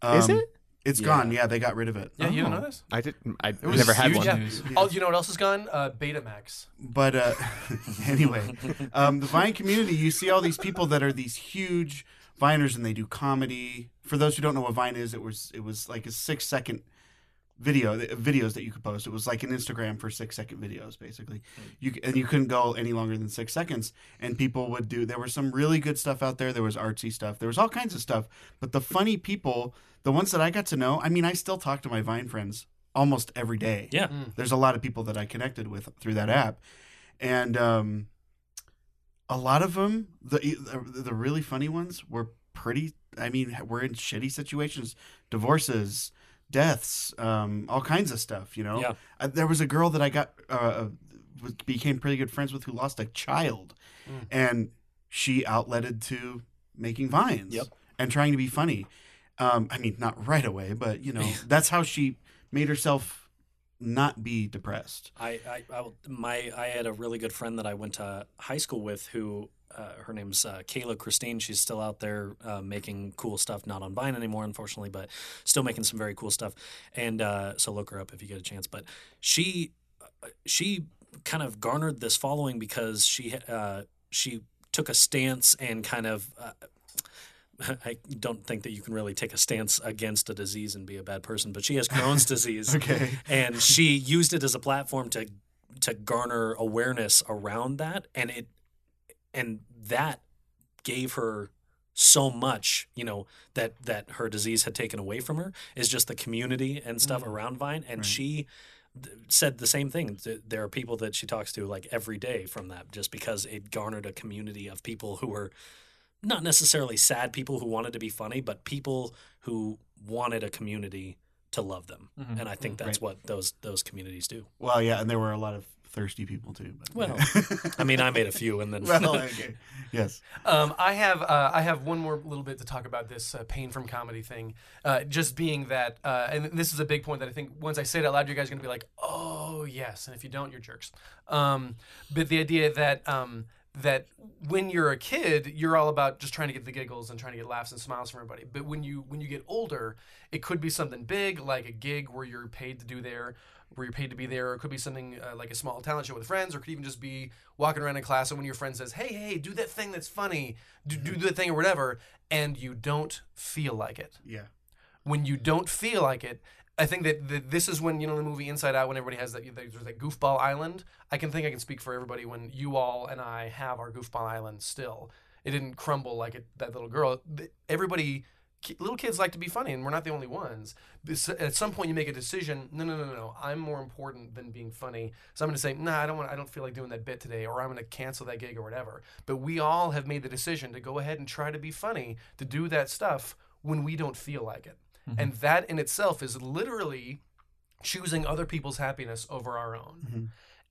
Um, Is it? It's Yeah. gone. Yeah, they got rid of it. Yeah, you don't Oh. know this? I didn't. I was never had one. yeah. Yeah. Oh, you know what else is gone? Uh, Betamax. But uh, anyway, um, the Vine community, you see all these people that are these huge Viners, and they do comedy. For those who don't know what Vine is, it was it was like a six second video videos that you could post. It was like an Instagram for six second videos, basically. You and you couldn't go any longer than six seconds. And people would do. There was some really good stuff out there. There was artsy stuff. There was all kinds of stuff. But the funny people, the ones that I got to know, I mean, I still talk to my Vine friends almost every day Yeah. there's a lot of people that I connected with through that app, and um, a lot of them, the the the really funny ones, were pretty. I mean, were in shitty situations, divorces, deaths, um, all kinds of stuff. You know, Yeah. Uh, there was a girl that I got uh, became pretty good friends with who lost a child, Mm. and she outletted to making vines Yep. and trying to be funny. Um, I mean, not right away, but you know, that's how she made herself not be depressed. I, I, I, my, I had a really good friend that I went to high school with who, uh, her name's uh, Kayla Christine. She's still out there uh, making cool stuff, not on Vine anymore, unfortunately, but still making some very cool stuff. And uh, so look her up if you get a chance. But she, uh, she kind of garnered this following because she, uh, she took a stance and kind of. Uh, I don't think that you can really take a stance against a disease and be a bad person, but she has Crohn's disease Okay. and she used it as a platform to to garner awareness around that and it and that gave her so much you know that that her disease had taken away from her is just the community and stuff around vine and Right. she th- said the same thing there are people that she talks to like every day from that just because it garnered a community of people who were not necessarily sad people who wanted to be funny but people who wanted a community to love them Mhm. and I think that's what those those communities do. Well, yeah, and there were a lot of thirsty people too. But, Well, I mean, I made a few, and then well, okay, yes. Um, I have uh, I have one more little bit to talk about this uh, pain from comedy thing. Uh, just being that, uh, and this is a big point that I think once I say it out loud, you guys are gonna be like, "Oh yes," and if you don't, you're jerks. Um, but the idea that um, that when you're a kid, you're all about just trying to get the giggles and trying to get laughs and smiles from everybody. But when you when you get older, it could be something big like a gig where you're paid to do there, where you're paid to be there. Or it could be something uh, like a small talent show with friends, or it could even just be walking around in class and when your friend says, "Hey, hey, do that thing that's funny, do do that thing or whatever," and you don't feel like it Yeah. when you don't feel like it. I think that, that this is when you know the movie Inside Out when everybody has that there's that goofball island. I can think I can speak for everybody when you all and I have our goofball island still. It didn't crumble like it, that little girl. Everybody, little kids like to be funny, and we're not the only ones. At some point, you make a decision. No, no, no, no, no. I'm more important than being funny. So I'm going to say, nah, I don't want. I don't feel like doing that bit today, or I'm going to cancel that gig or whatever. But we all have made the decision to go ahead and try to be funny, to do that stuff when we don't feel like it. Mm-hmm. And that in itself is literally choosing other people's happiness over our own. Mm-hmm.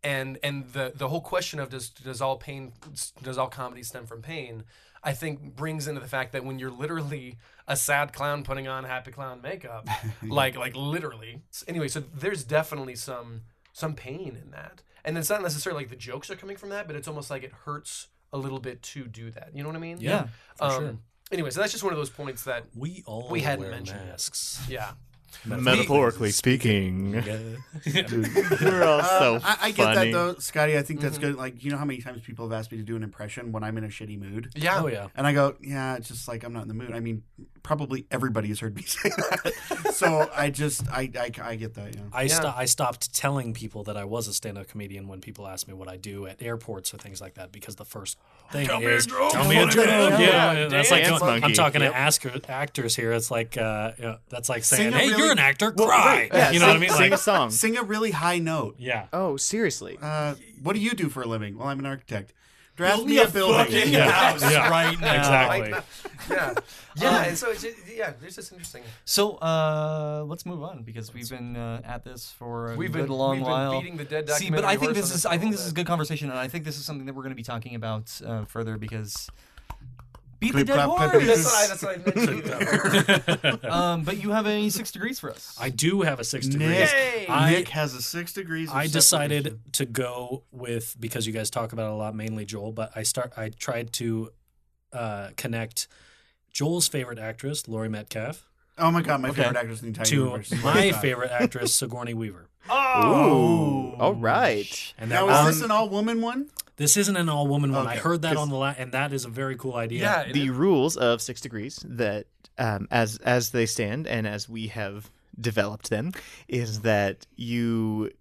And and the the whole question of does does all pain does all comedy stem from pain? I think brings into the fact that when you're literally a sad clown putting on happy clown makeup, like like literally. Anyway, so there's definitely some some pain in that, and it's not necessarily like the jokes are coming from that, but it's almost like it hurts a little bit to do that. You know what I mean? Yeah. for Um, sure. Anyway, so that's just one of those points that We all We hadn't mentioned masks. yeah. Metaphorically speaking, Yeah. we're all so Uh, I, I get funny. that though, Scotty. I think that's good. Like, you know how many times people have asked me to do an impression when I'm in a shitty mood, Yeah. oh yeah. and I go, "Yeah, it's just like I'm not in the mood." I mean, probably everybody has heard me say that, so I just, I, I, I get that. Yeah. I Yeah. sto- I stopped telling people that I was a stand-up comedian when people asked me what I do at airports or things like that because the first thing Tell me a is joke. tell me a joke. Yeah. Yeah, Yeah, that's like dance going- I'm talking Yep. to ask- actors here. It's like uh, you know, that's like saying, a "Hey, really- you're an actor, Well, cry." right, yeah, you know what I sing- mean? Sing Like, a song. Sing a really high note. yeah. Oh, seriously? Uh, what do you do for a living? Well, I'm an architect. Draft Build me me a a building. fucking Yeah. house Yeah. right now. Exactly. yeah, yeah, and so it's just, yeah, there's this interesting. So uh, let's move on because we've been uh, at this for a We've good been long we've while. been beating the dead See, but I think this is for I a think this is a good conversation, and I think this is something that we're going to be talking about uh, further because Beat the dead horse. That's what I, that's what I meant. um, but you have any six degrees for us? I do have a six degrees. Nick, I- Nick has a six degrees. Of I separation. decided to go with because you guys talk about it a lot, mainly Joel. But I start. I tried to uh, connect Joel's favorite actress, Laurie Metcalf, Oh my god, my Okay. favorite actress in the entire to universe. my favorite actress, Sigourney Weaver. Oh, Ooh, all right. And Now, that, is um, this an all-woman one? this isn't an all woman one. I Okay, heard that 'cause- on the la- and that is a very cool idea. Yeah, it the is. rules of six degrees that um, as as they stand and as we have developed them is that you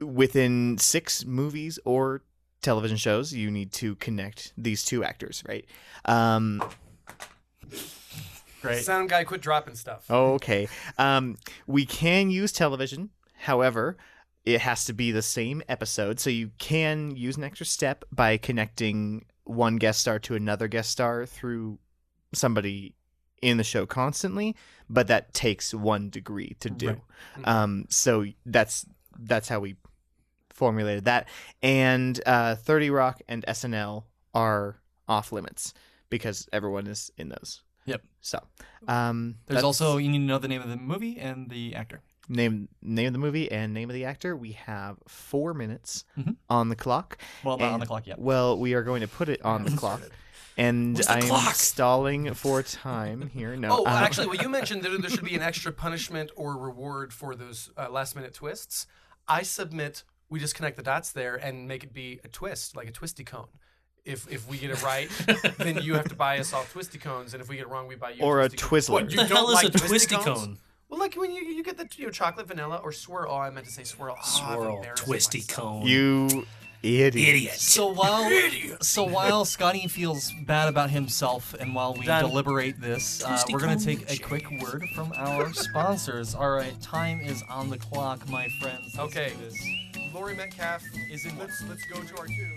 within six movies or television shows you need to connect these two actors right um Great. Sound guy, quit dropping stuff. okay um we can use television however it has to be the same episode so you can use an extra step by connecting one guest star to another guest star through somebody in the show constantly but that takes one degree to do Right. um so that's that's how we formulated that and uh 30 rock and snl are off limits because everyone is in those Yep. so um There's that's- also you need to know the name of the movie and the actor. name name of the movie and name of the actor. We have four minutes Mhm. on the clock. Well, not on the clock yet. Well, we are going to put it on the clock, and the I'm clock? stalling for time here. No, Oh, uh, actually, well, you mentioned that there should be an extra punishment or reward for those uh, last minute twists. I submit we just connect the dots there and make it be a twist, like a twisty cone. If if we get it right, then you have to buy us all twisty cones, and if we get it wrong, we buy you Or a twisty. Twizzler. What, What you the don't hell is like a twisty cone? Well, like when you you get the you know, chocolate vanilla or swirl. Oh, I meant to say swirl. Oh, Swirl, embarrassed twisty myself. cone. you idiot. idiot. So while so while Scotty feels bad about himself, and while we Done. deliberate this, uh, we're gonna take a quick word from our sponsors. All right, time is on the clock, my friends. Let's Okay. Laurie Metcalf Is in Let's let's go to our two.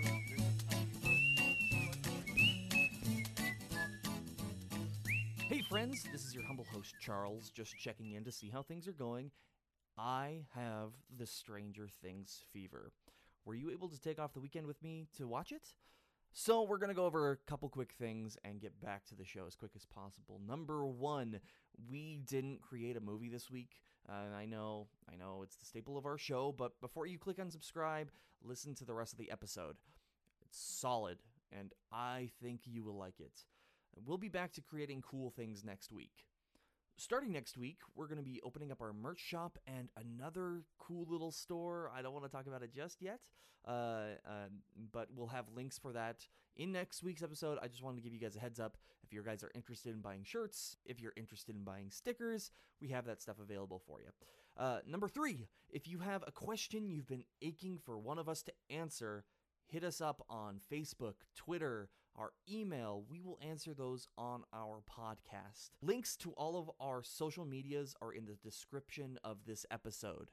Hey friends, this is your humble host Charles, just checking in to see how things are going. I have the Stranger Things fever. Were you able to take off the weekend with me to watch it? So, we're going to go over a couple quick things and get back to the show as quick as possible. Number 1, we didn't create a movie this week. Uh, I know, I know it's the staple of our show, but before you click unsubscribe, listen to the rest of the episode. It's solid, and I think you will like it. We'll be back to creating cool things next week. Starting next week, we're going to be opening up our merch shop and another cool little store. I don't want to talk about it just yet, uh, um, but we'll have links for that in next week's episode. I just wanted to give you guys a heads up. If you guys are interested in buying shirts, if you're interested in buying stickers, we have that stuff available for you. Uh, number three, if you have a question you've been aching for one of us to answer, hit us up on Facebook, Twitter, our email. We will answer those on our podcast. Links to all of our social medias are in the description of this episode.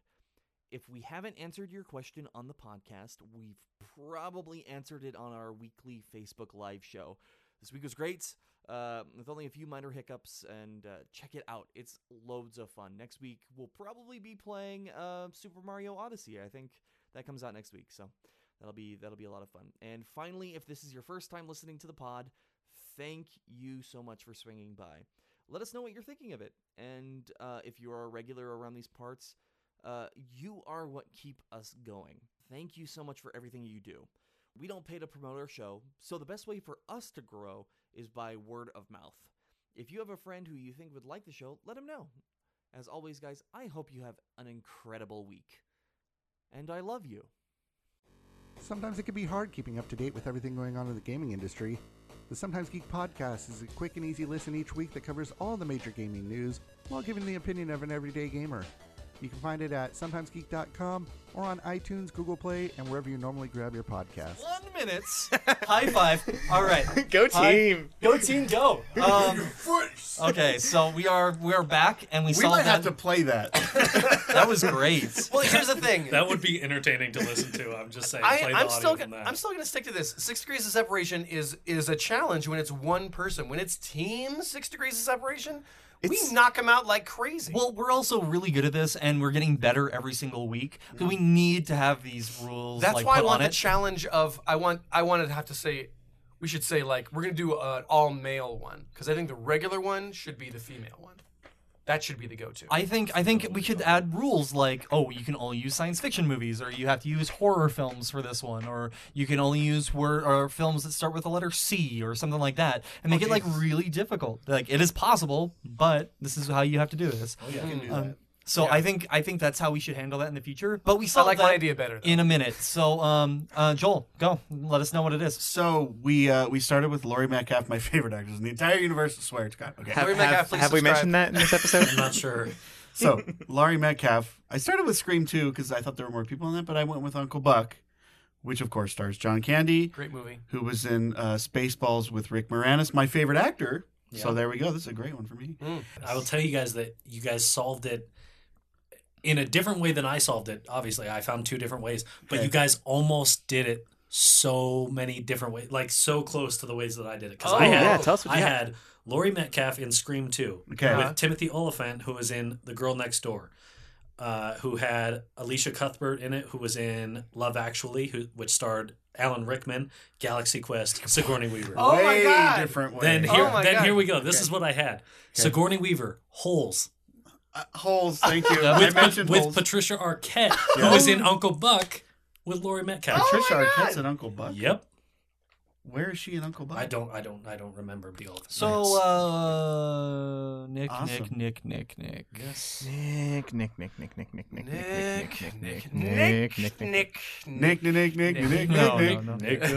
If we haven't answered your question on the podcast, we've probably answered it on our weekly Facebook Live show. This week was great, uh, with only a few minor hiccups, and uh, check it out. It's loads of fun. Next week, we'll probably be playing uh, Super Mario Odyssey. I think that comes out next week, so that'll be that'll be a lot of fun. And finally, if this is your first time listening to the pod, thank you so much for swinging by. Let us know what you're thinking of it, and uh, if you are a regular around these parts, uh, you are what keep us going. Thank you so much for everything you do. We don't pay to promote our show, so the best way for us to grow is by word of mouth. If you have a friend who you think would like the show, let them know. As always, guys, I hope you have an incredible week. And I love you. Sometimes it can be hard keeping up to date with everything going on in the gaming industry. The Sometimes Geek podcast is a quick and easy listen each week that covers all the major gaming news while giving the opinion of an everyday gamer. You can find it at sometimesgeek.com or on iTunes, Google Play, and wherever you normally grab your podcasts. One minute. High five. All right. Go Hi. team. Go team, go. Um, okay, so we are we are back, and we, We saw might that. have to play that. That was great. Well, here's the thing. That would be entertaining to listen to. I'm just saying. I, play the I'm audio still from gonna, that. I'm still going to stick to this. Six degrees of separation is is a challenge when it's one person. When it's team six degrees of separation, It's- we knock them out like crazy. Well, we're also really good at this, and we're getting better every single week. So we mm-hmm. need to have these rules. That's like, why I want the it. challenge of I want I wanted to have to say we should say like we're gonna do an all male one because I think the regular one should be the female one. That should be the go-to. I think I think we could add rules like, oh, you can only use science fiction movies, or you have to use horror films for this one, or you can only use word or films that start with the letter C or something like that, and make it like really difficult. Like it is possible, but this is how you have to do this. You can do Um, that. so I think I think that's how we should handle that in the future. But we saw I like that my idea better. Though. in a minute. So um, uh, Joel, go let us know what it is. So we uh, we started with Laurie Metcalf, my favorite actress in the entire universe. I swear to God. Okay. Have, Laurie Metcalf, have, have we mentioned that in this episode? I'm not sure. So Laurie Metcalf. I started with Scream 2 because I thought there were more people in that, but I went with Uncle Buck, which of course stars John Candy, Great movie. who was in uh, Spaceballs with Rick Moranis, my favorite actor. So there we go. This is a great one for me. I will tell you guys that you guys solved it in a different way than I solved it. Obviously, I found two different ways, but Okay. you guys almost did it so many different ways, like so close to the ways that I did it. Because Oh, I had, yeah, tell us what I you got. had Laurie Metcalf in Scream Two Okay. with Timothy Olyphant, who was in The Girl Next Door. Uh, who had Alicia Cuthbert in it, who was in Love Actually, who which starred Alan Rickman, Galaxy Quest, Sigourney Weaver. Oh my way God. different way. Then Oh here, my then God. here we go. This is what I had: Sigourney Weaver, Holes, Uh, holes. Thank you. I with, mentioned with holes. Patricia Arquette, who was in Uncle Buck with Laurie Metcalf. Patricia my Arquette's God. an Uncle Buck. Yep. Where is she in Uncle Buck? I don't, I don't, I don't remember the old. So uh, Nick, Awesome. Nick, Nick, Nick, Nick. Nick, Nick, Nick, Nick, Nick, Nick, Nick, Nick, Nick, Nick, Nick, Nick, Nick, Nick, Nick. Nick, Nick, Nick, Nick, Nick, Nick, No, Nick, no, Nick. no.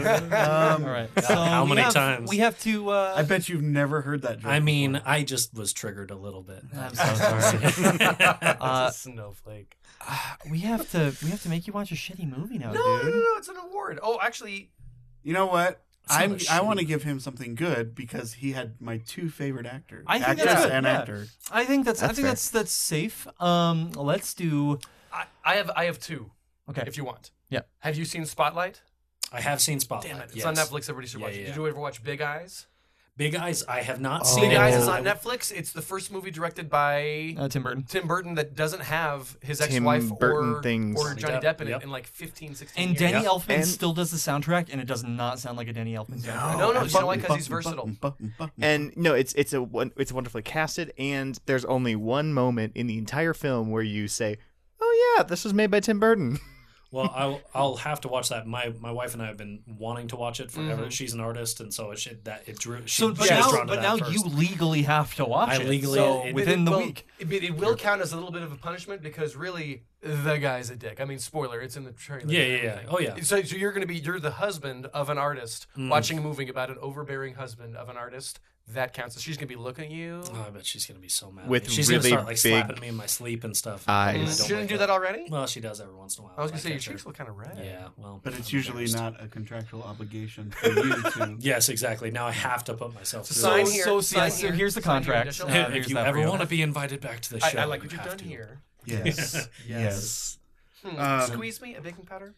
Um, All right. So How we many have- times? We have to. Uh, I bet you've never heard that joke. I mean, before. I just was triggered a little bit. I'm so sorry. That's Uh, a snowflake. we have to. We have to make you watch a shitty movie now, No, no, dude. no, no, it's an award. Oh, actually, you know what? It's not I'm, a I want to give him something good because he had my two favorite actors, I think actress that's good, and yeah. actor. I think that's. I That's think fair. that's that's safe. Um, let's do. I, I have I have two. Okay. If you want. Yeah. Have you seen Spotlight? I have seen Spotlight. Damn it, it's yes. on Netflix. Everybody should Yeah, watch it. yeah, Did you ever watch Big Eyes? Big Eyes. I have not Oh. seen Big it. Eyes is on Netflix. It's the first movie directed by Uh, Tim Burton. Tim Burton that doesn't have his Tim ex-wife Burton or, things. or Johnny Johnny Depp Depp, in yep. it in like 15, 16 And years. Danny Yeah. Elfman And- still does the soundtrack, and it does not sound like a Danny Elfman soundtrack. No, no, you know why? 'Cause he's versatile. And no, it's it's a one- it's wonderfully casted, and there's only one moment in the entire film where you say, "Oh yeah, this was made by Tim Burton." Well, I'll, I'll have to watch that. My my wife and I have been wanting to watch it forever. Mm-hmm. She's an artist, and so it should, that it drew. She, So, but she was now, drawn to but that now first. you legally have to watch I it. legally- so it- within it the will, week. It, it will count as a little bit of a punishment because really the guy's a dick. I mean, spoiler, it's in the trailer. Yeah, yeah, yeah. Oh, yeah. So, so you're going to be you're the husband of an artist watching a movie about an overbearing husband of an artist. That counts. So she's going to be looking at you. Oh, I bet she's gonna be so mad. at With me. she's really gonna start like big slapping me in my sleep and stuff. eyes. I don't she didn't like do that already. Well, she does every once in a while. I was going to say your catch her. cheeks look kind of red. Yeah, well, But it's I'm usually not a contractual obligation for you to. Yes, exactly. Now I have to put myself So through sign here. So, sign so here, here's the sign here, contract. Uh, if you ever want to be invited back to the show, I like what you've have done to. here. Yes. yes. Hmm. Um, Squeeze me a baking powder.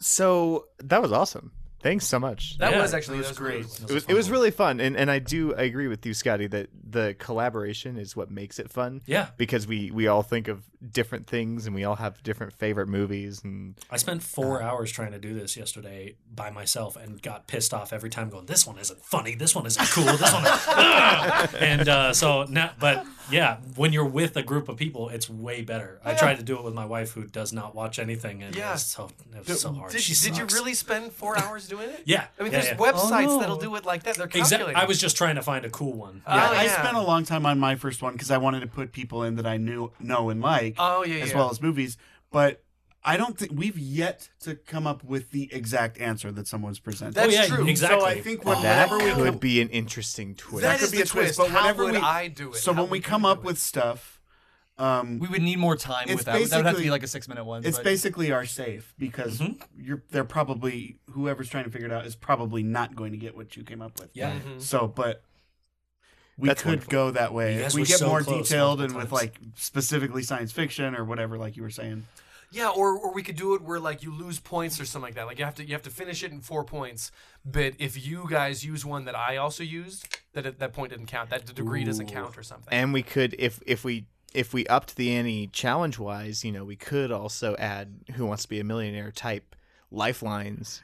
So that was awesome. Thanks so much. That Yeah, was actually it was that really great. cool. It was, it was really fun, and, and I do I agree with you, Scotty, that the collaboration is what makes it fun. Yeah. because we we all think of different things, and we all have different favorite movies, and I spent four hours trying to do this yesterday by myself and got pissed off every time going, this one isn't funny, this one isn't cool, this one is... and uh, so now, but yeah, when you're with a group of people, it's way better. I tried to do it with my wife who does not watch anything and Yeah. it was so, it was so hard. Did, she did you really spend four hours doing it? Yeah. I mean, yeah, there's yeah. websites Oh, no. that'll do it like that. They're Exactly. calculating. I was just trying to find a cool one. Oh, yeah. I yeah. spent a long time on my first one because I wanted to put people in that I knew, know, and like, Oh yeah, yeah. as well as movies. But I don't think we've yet to come up with the exact answer that someone's presented. That's oh, yeah, true. Exactly. So I think that whenever we could come, be an interesting twist. That could is be the a twist, twist. but How whenever would we- I do it? so How when we come up do it? with stuff, um, We would need more time It's with that. That would have to be like a six minute one. it's but- basically our safe because Mm-hmm. you're they're probably whoever's trying to figure it out is probably not going to get what you came up with. Yeah. Mhm. So, but we That's could wonderful. go that way You if we get so more detailed and multiple with like specifically science fiction or whatever, like you were saying. Yeah, or or we could do it where like you lose points or something like that. Like you have to you have to finish it in four points. But if you guys use one that I also used, that it, that point didn't count. That the degree doesn't count or something. and we could if if we if we upped the ante challenge wise, you know, we could also add Who Wants to Be a Millionaire type lifelines.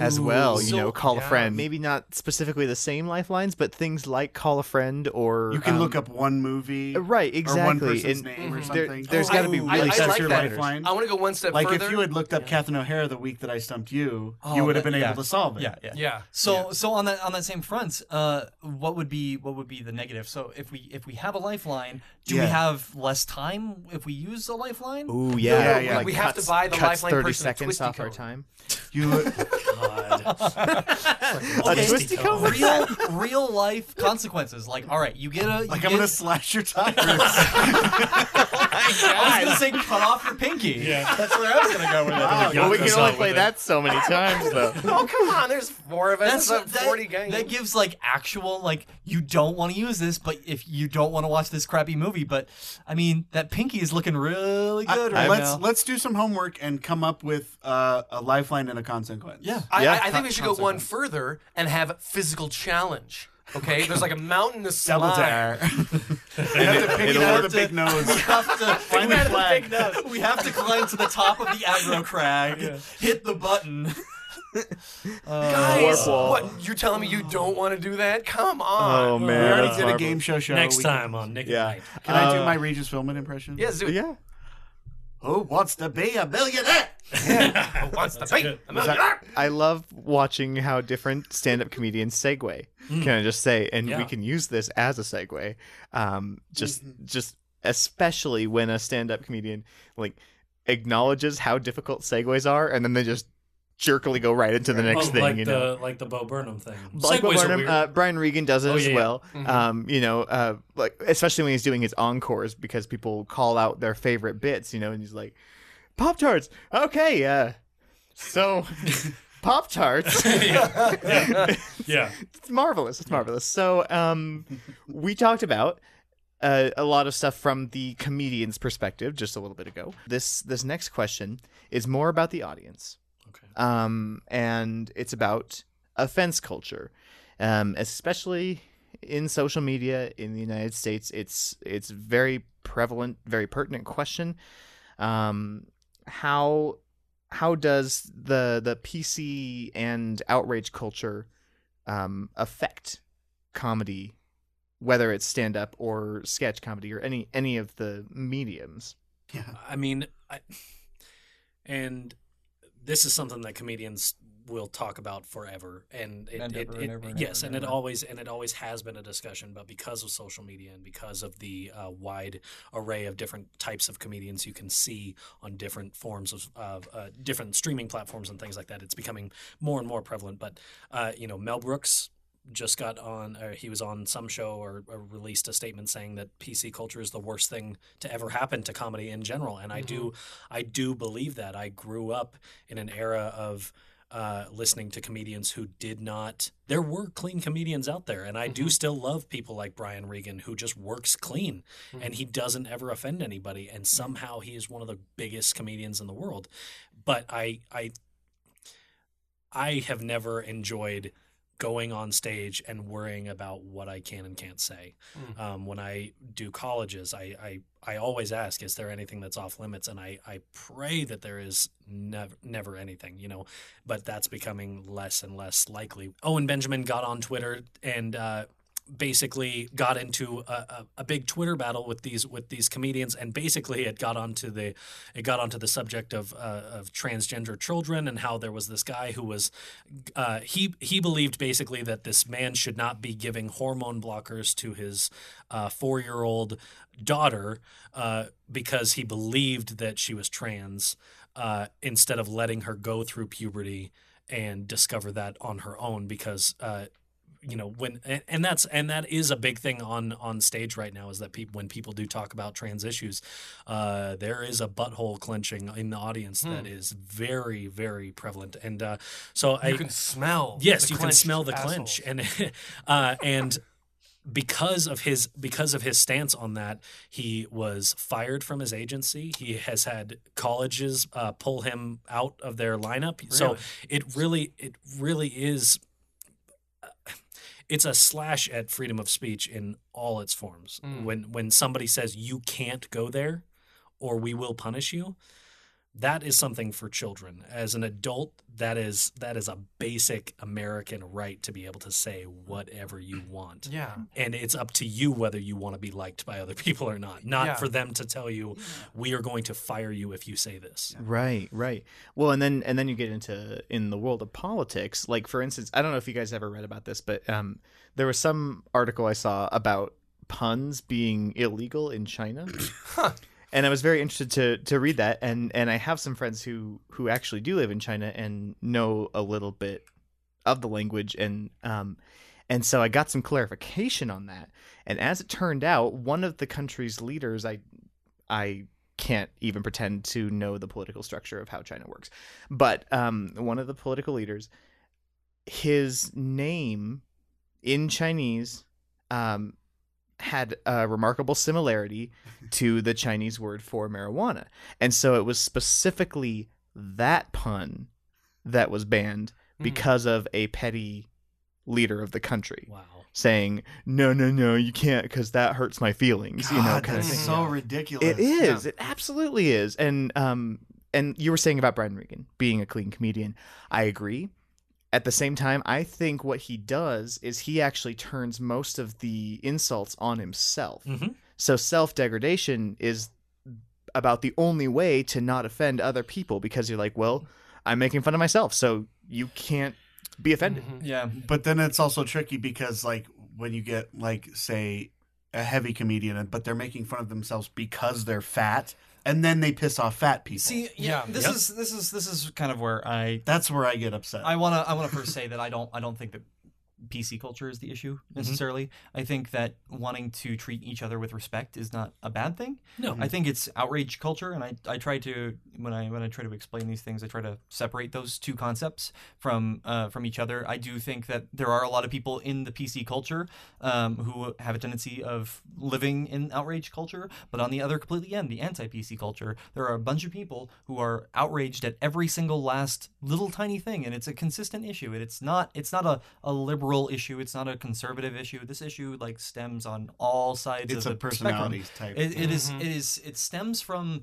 As well. You So- know, call yeah. a friend. Maybe not specifically the same lifelines, but things like call a friend or You can um, look up one movie, right or exactly. one person's and name or Mhm. there, something. there's Oh, got to be really I that's like your that. lifeline. I want to go one step further. Like further. if you had looked up Catherine O'Hara the week that I stumped you, Oh, you would have been yeah. able to solve it. Yeah, yeah. yeah. So so on that on that same front, uh, what would be what would be the negative? So if we if we have a lifeline, do we have less time if we use a lifeline? Ooh, Yeah, yeah, yeah. Like We have to buy the cuts lifeline thirty person a seconds off our time. You God. A twisty cone. real real life consequences. Like, all right, you get a you like get, I'm gonna slash your tires. Oh I was gonna say cut off your pinky. Yeah. that's where I was gonna go with it. Wow, Got we can only play with it. that so many times, though. Oh come on! There's four of us. That's That's that, forty games. that gives like actual like you don't want to use this, but if you don't want to watch this crappy movie, but I mean that pinky is looking really good I- right let's now. let's do some homework and come up with uh, a lifeline and a consequence. Yeah. I, Yeah. I, I think we should go one further and have physical challenge. Okay, there's like a mountain to Double slide. dare. you have to pick it it'll out work of the big nose. we have to Find we the have to flag. pick note. We have to climb to the top of the aggro crag, hit the button. Guys, Warp wall. what? You're telling me you don't want to do that? Come on. Oh man. We already that's did a horrible. game show show. Next We- time on Nick Yeah. at Night. Can I do Uh, my Regis Philbin impression? Yes, do it. Yeah. Who wants to be a millionaire? Who wants to be a millionaire? I love watching how different stand-up comedians segue. Can I just say, and we can use this as a segue. Um, just, just especially when a stand-up comedian like acknowledges how difficult segues are, and then they just jerkily go right into the next Oh, thing. like you the like the Bo Burnham thing. like Bo Burnham, uh, Brian Regan does it Oh, as yeah, yeah. well. Mhm. Um, you know, uh, like especially when he's doing his encores because people call out their favorite bits. You know, and he's like, "Pop tarts, okay, uh, so Pop tarts." yeah. it's marvelous. It's marvelous. So, um, we talked about uh, a lot of stuff from the comedian's perspective just a little bit ago. This this next question is more about the audience. Um, and it's about offense culture, um, especially in social media in the United States. It's it's very prevalent, very pertinent question. Um, how how does the the PC and outrage culture um, affect comedy, whether it's stand up or sketch comedy or any any of the mediums? Yeah, I mean, I, and this is something that comedians will talk about forever, and it, And it, ever it- and ever and yes, and it always and it always has been a discussion. But because of social media and because of the uh, wide array of different types of comedians you can see on different forms of, of uh, different streaming platforms and things like that, it's becoming more and more prevalent. But uh, you know, Mel Brooks just got on or he was on some show or, or released a statement saying that PC culture is the worst thing to ever happen to comedy in general. And I do mm-hmm. I do believe that. I grew up in an era of uh, listening to comedians who did not there were clean comedians out there. And I do mm-hmm. still love people like Brian Regan who just works clean mm-hmm. and he doesn't ever offend anybody. And somehow he is one of the biggest comedians in the world. But I I I have never enjoyed going on stage and worrying about what I can and can't say. Mm. Um, when I do colleges, I, I, I always ask, is there anything that's off limits? And I, I pray that there is never, never anything, you know, but that's becoming less and less likely. Owen Benjamin got on Twitter and, uh, basically got into a, a, a big Twitter battle with these with these comedians, and basically it got onto the it got onto the subject of uh, of transgender children and how there was this guy who was uh, he he believed basically that this man should not be giving hormone blockers to his uh, four year old daughter uh, because he believed that she was trans uh, instead of letting her go through puberty and discover that on her own because uh, you know when and, and that's and that is a big thing on on stage right now is that people when people do talk about trans issues uh there is a butthole clenching in the audience that is very very prevalent. And uh so You i can smell. yes you can smell the assholes. clench and uh and because of his because of his stance on that he was fired from his agency. He has had colleges uh, pull him out of their lineup. So it really it really is it's a slash at freedom of speech in all its forms Mm. when when somebody says you can't go there or we will punish you that is something for children. As an adult, that is that is a basic American right to be able to say whatever you want. Yeah. And it's up to you whether you want to be liked by other people or not. Not Yeah. for them to tell you we are going to fire you if you say this. Right, right. Well, and then and then you get into in the world of politics. Like for instance, I don't know if you guys ever read about this, but um, there was some article I saw about puns being illegal in China. And I was very interested to to read that, and and I have some friends who who actually do live in China and know a little bit of the language, and um, and so I got some clarification on that. And as it turned out, one of the country's leaders, I I can't even pretend to know the political structure of how China works. But um, one of the political leaders, his name in Chinese um, had a remarkable similarity to the Chinese word for marijuana. And so it was specifically that pun that was banned Mhm. because of a petty leader of the country Wow. saying, no, no, no, you can't because that hurts my feelings. you know, God, that's thing. so ridiculous. It is. Yeah. It absolutely is. And um and you were saying about Brian Regan being a clean comedian. I agree. At the same time, I think what he does is he actually turns most of the insults on himself. Mhm. So self-degradation is about the only way to not offend other people because you're like, well, I'm making fun of myself, so you can't be offended. Mhm. Yeah. But then it's also tricky because like when you get like say a heavy comedian, but they're making fun of themselves because they're fat, and then they piss off fat people. See, yeah, Yeah. this Yep. is this is this is kind of where I that's where I get upset. I want to I want to first say that I don't I don't think that PC culture is the issue necessarily. I think that wanting to treat each other with respect is not a bad thing. No. I think it's outrage culture, and I, I try to when I when I try to explain these things, I try to separate those two concepts from uh, from each other. I do think that there are a lot of people in the PC culture um, who have a tendency of living in outrage culture, but on the other completely end, the anti-PC culture, there are a bunch of people who are outraged at every single last little tiny thing, and it's a consistent issue. And it's not it's not a, a liberal issue. It's not a conservative issue. This issue like stems on all sides it's of a the spectrum. personality type. It, it is- Mhm. It is. It stems from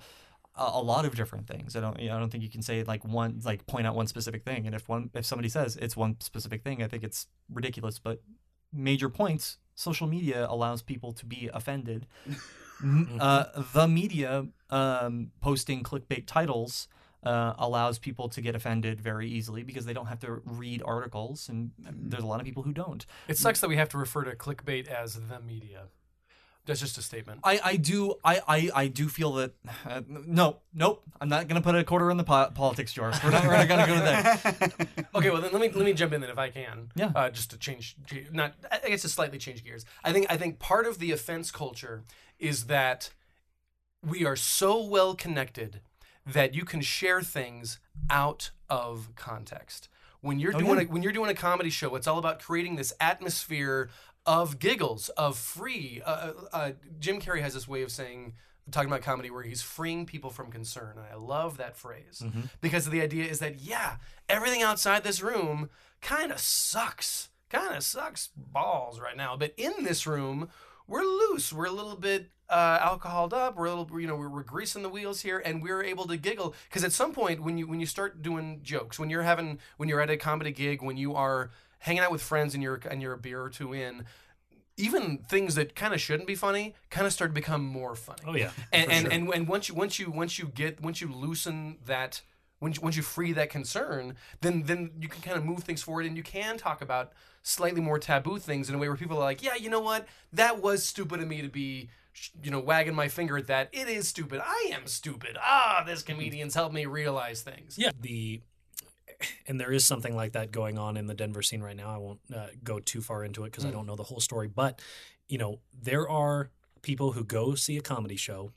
a, a lot of different things. I don't. You know, I don't think you can say like one like point out one specific thing. And if one if somebody says it's one specific thing, I think it's ridiculous. But major points. Social media allows people to be offended. Uh, the media um, posting clickbait titles. Uh, allows people to get offended very easily because they don't have to read articles, and there's a lot of people who don't. It sucks that we have to refer to clickbait as the media. That's just a statement. I, I do I, I, I do feel that uh, no nope I'm not gonna put a quarter in the po- politics jar. We're not, we're not gonna go to that. Okay, well then let me let me jump in then if I can. Yeah. Uh, just to change, ge- not I guess to slightly change gears. I think I think part of the offense culture is that we are so well connected that you can share things out of context. When you're Oh, doing yeah. a, when you're doing a comedy show, it's all about creating this atmosphere of giggles, of free. Uh, uh, uh, Jim Carrey has this way of saying, talking about comedy, where he's freeing people from concern, and I love that phrase because the idea is that yeah, everything outside this room kind of sucks, kind of sucks balls right now, but in this room we're loose, we're a little bit uh, alcoholed up, we're a little, you know, we're, we're greasing the wheels here, and we're able to giggle because at some point when you when you start doing jokes, when you're having when you're at a comedy gig, when you are hanging out with friends and you're and you're a beer or two in. Even things that kind of shouldn't be funny kind of start to become more funny Oh yeah. and and, and and once you once you once you get once you loosen that once you, once you free that concern then then you can kind of move things forward and you can talk about slightly more taboo things in a way where people are like yeah you know what that was stupid of me to be you know wagging my finger at that it is stupid i am stupid ah this comedian's helped me realize things Yeah, the and there is something like that going on in the Denver scene right now. I won't uh, go too far into it because I don't know the whole story, but you know, there are people who go see a comedy show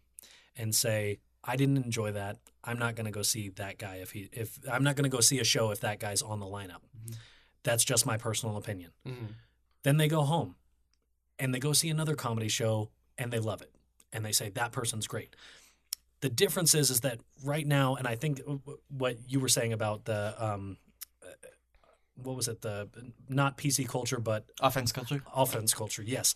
and say, "I didn't enjoy that. I'm not going to go see that guy if he if I'm not going to go see a show if that guy's on the lineup." That's just my personal opinion. Mhm. Then they go home and they go see another comedy show and they love it and they say that person's great. The difference is is that right now, and I think what you were saying about the um, uh, what was it the not PC culture but Offense culture. offense culture. Yes,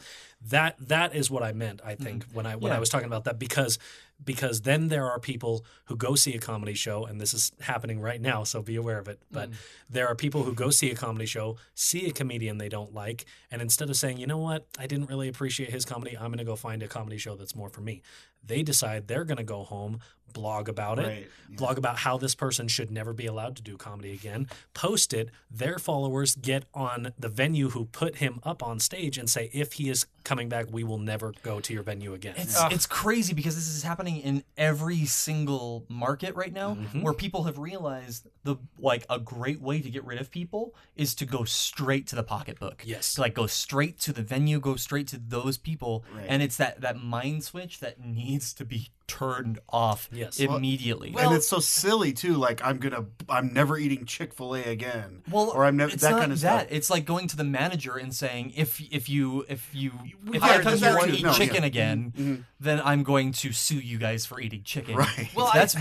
That that is what I meant. I think when I when I was talking about that because because then there are people who go see a comedy show and this is happening right now, so be aware of it. But mm. there are people who go see a comedy show, see a comedian they don't like, and instead of saying, you know what, I didn't really appreciate his comedy, I'm going to go find a comedy show that's more for me. They decide they're going to go home, blog about it, Right, yeah. blog about how this person should never be allowed to do comedy again, post it. Their followers get on the venue who put him up on stage and say, if he is coming back, we will never go to your venue again. It's it's crazy because this is happening in every single market right now, Mm-hmm. where people have realized the like a great way to get rid of people is to go straight to the pocketbook. Yes. to like go straight to the venue, go straight to those people, Right. and it's that that mind switch that needs to be turned off Yes. immediately. and it's so silly too. Like I'm gonna, I'm never eating Chick Fil A again. Well, or I'm never that not kind of that. stuff. It's like going to the manager and saying, if if you if you if Yeah, I tell that's you want to eat No, yeah. chicken again, Mhm. then I'm going to sue you guys for eating chicken. Right. Well, I- that's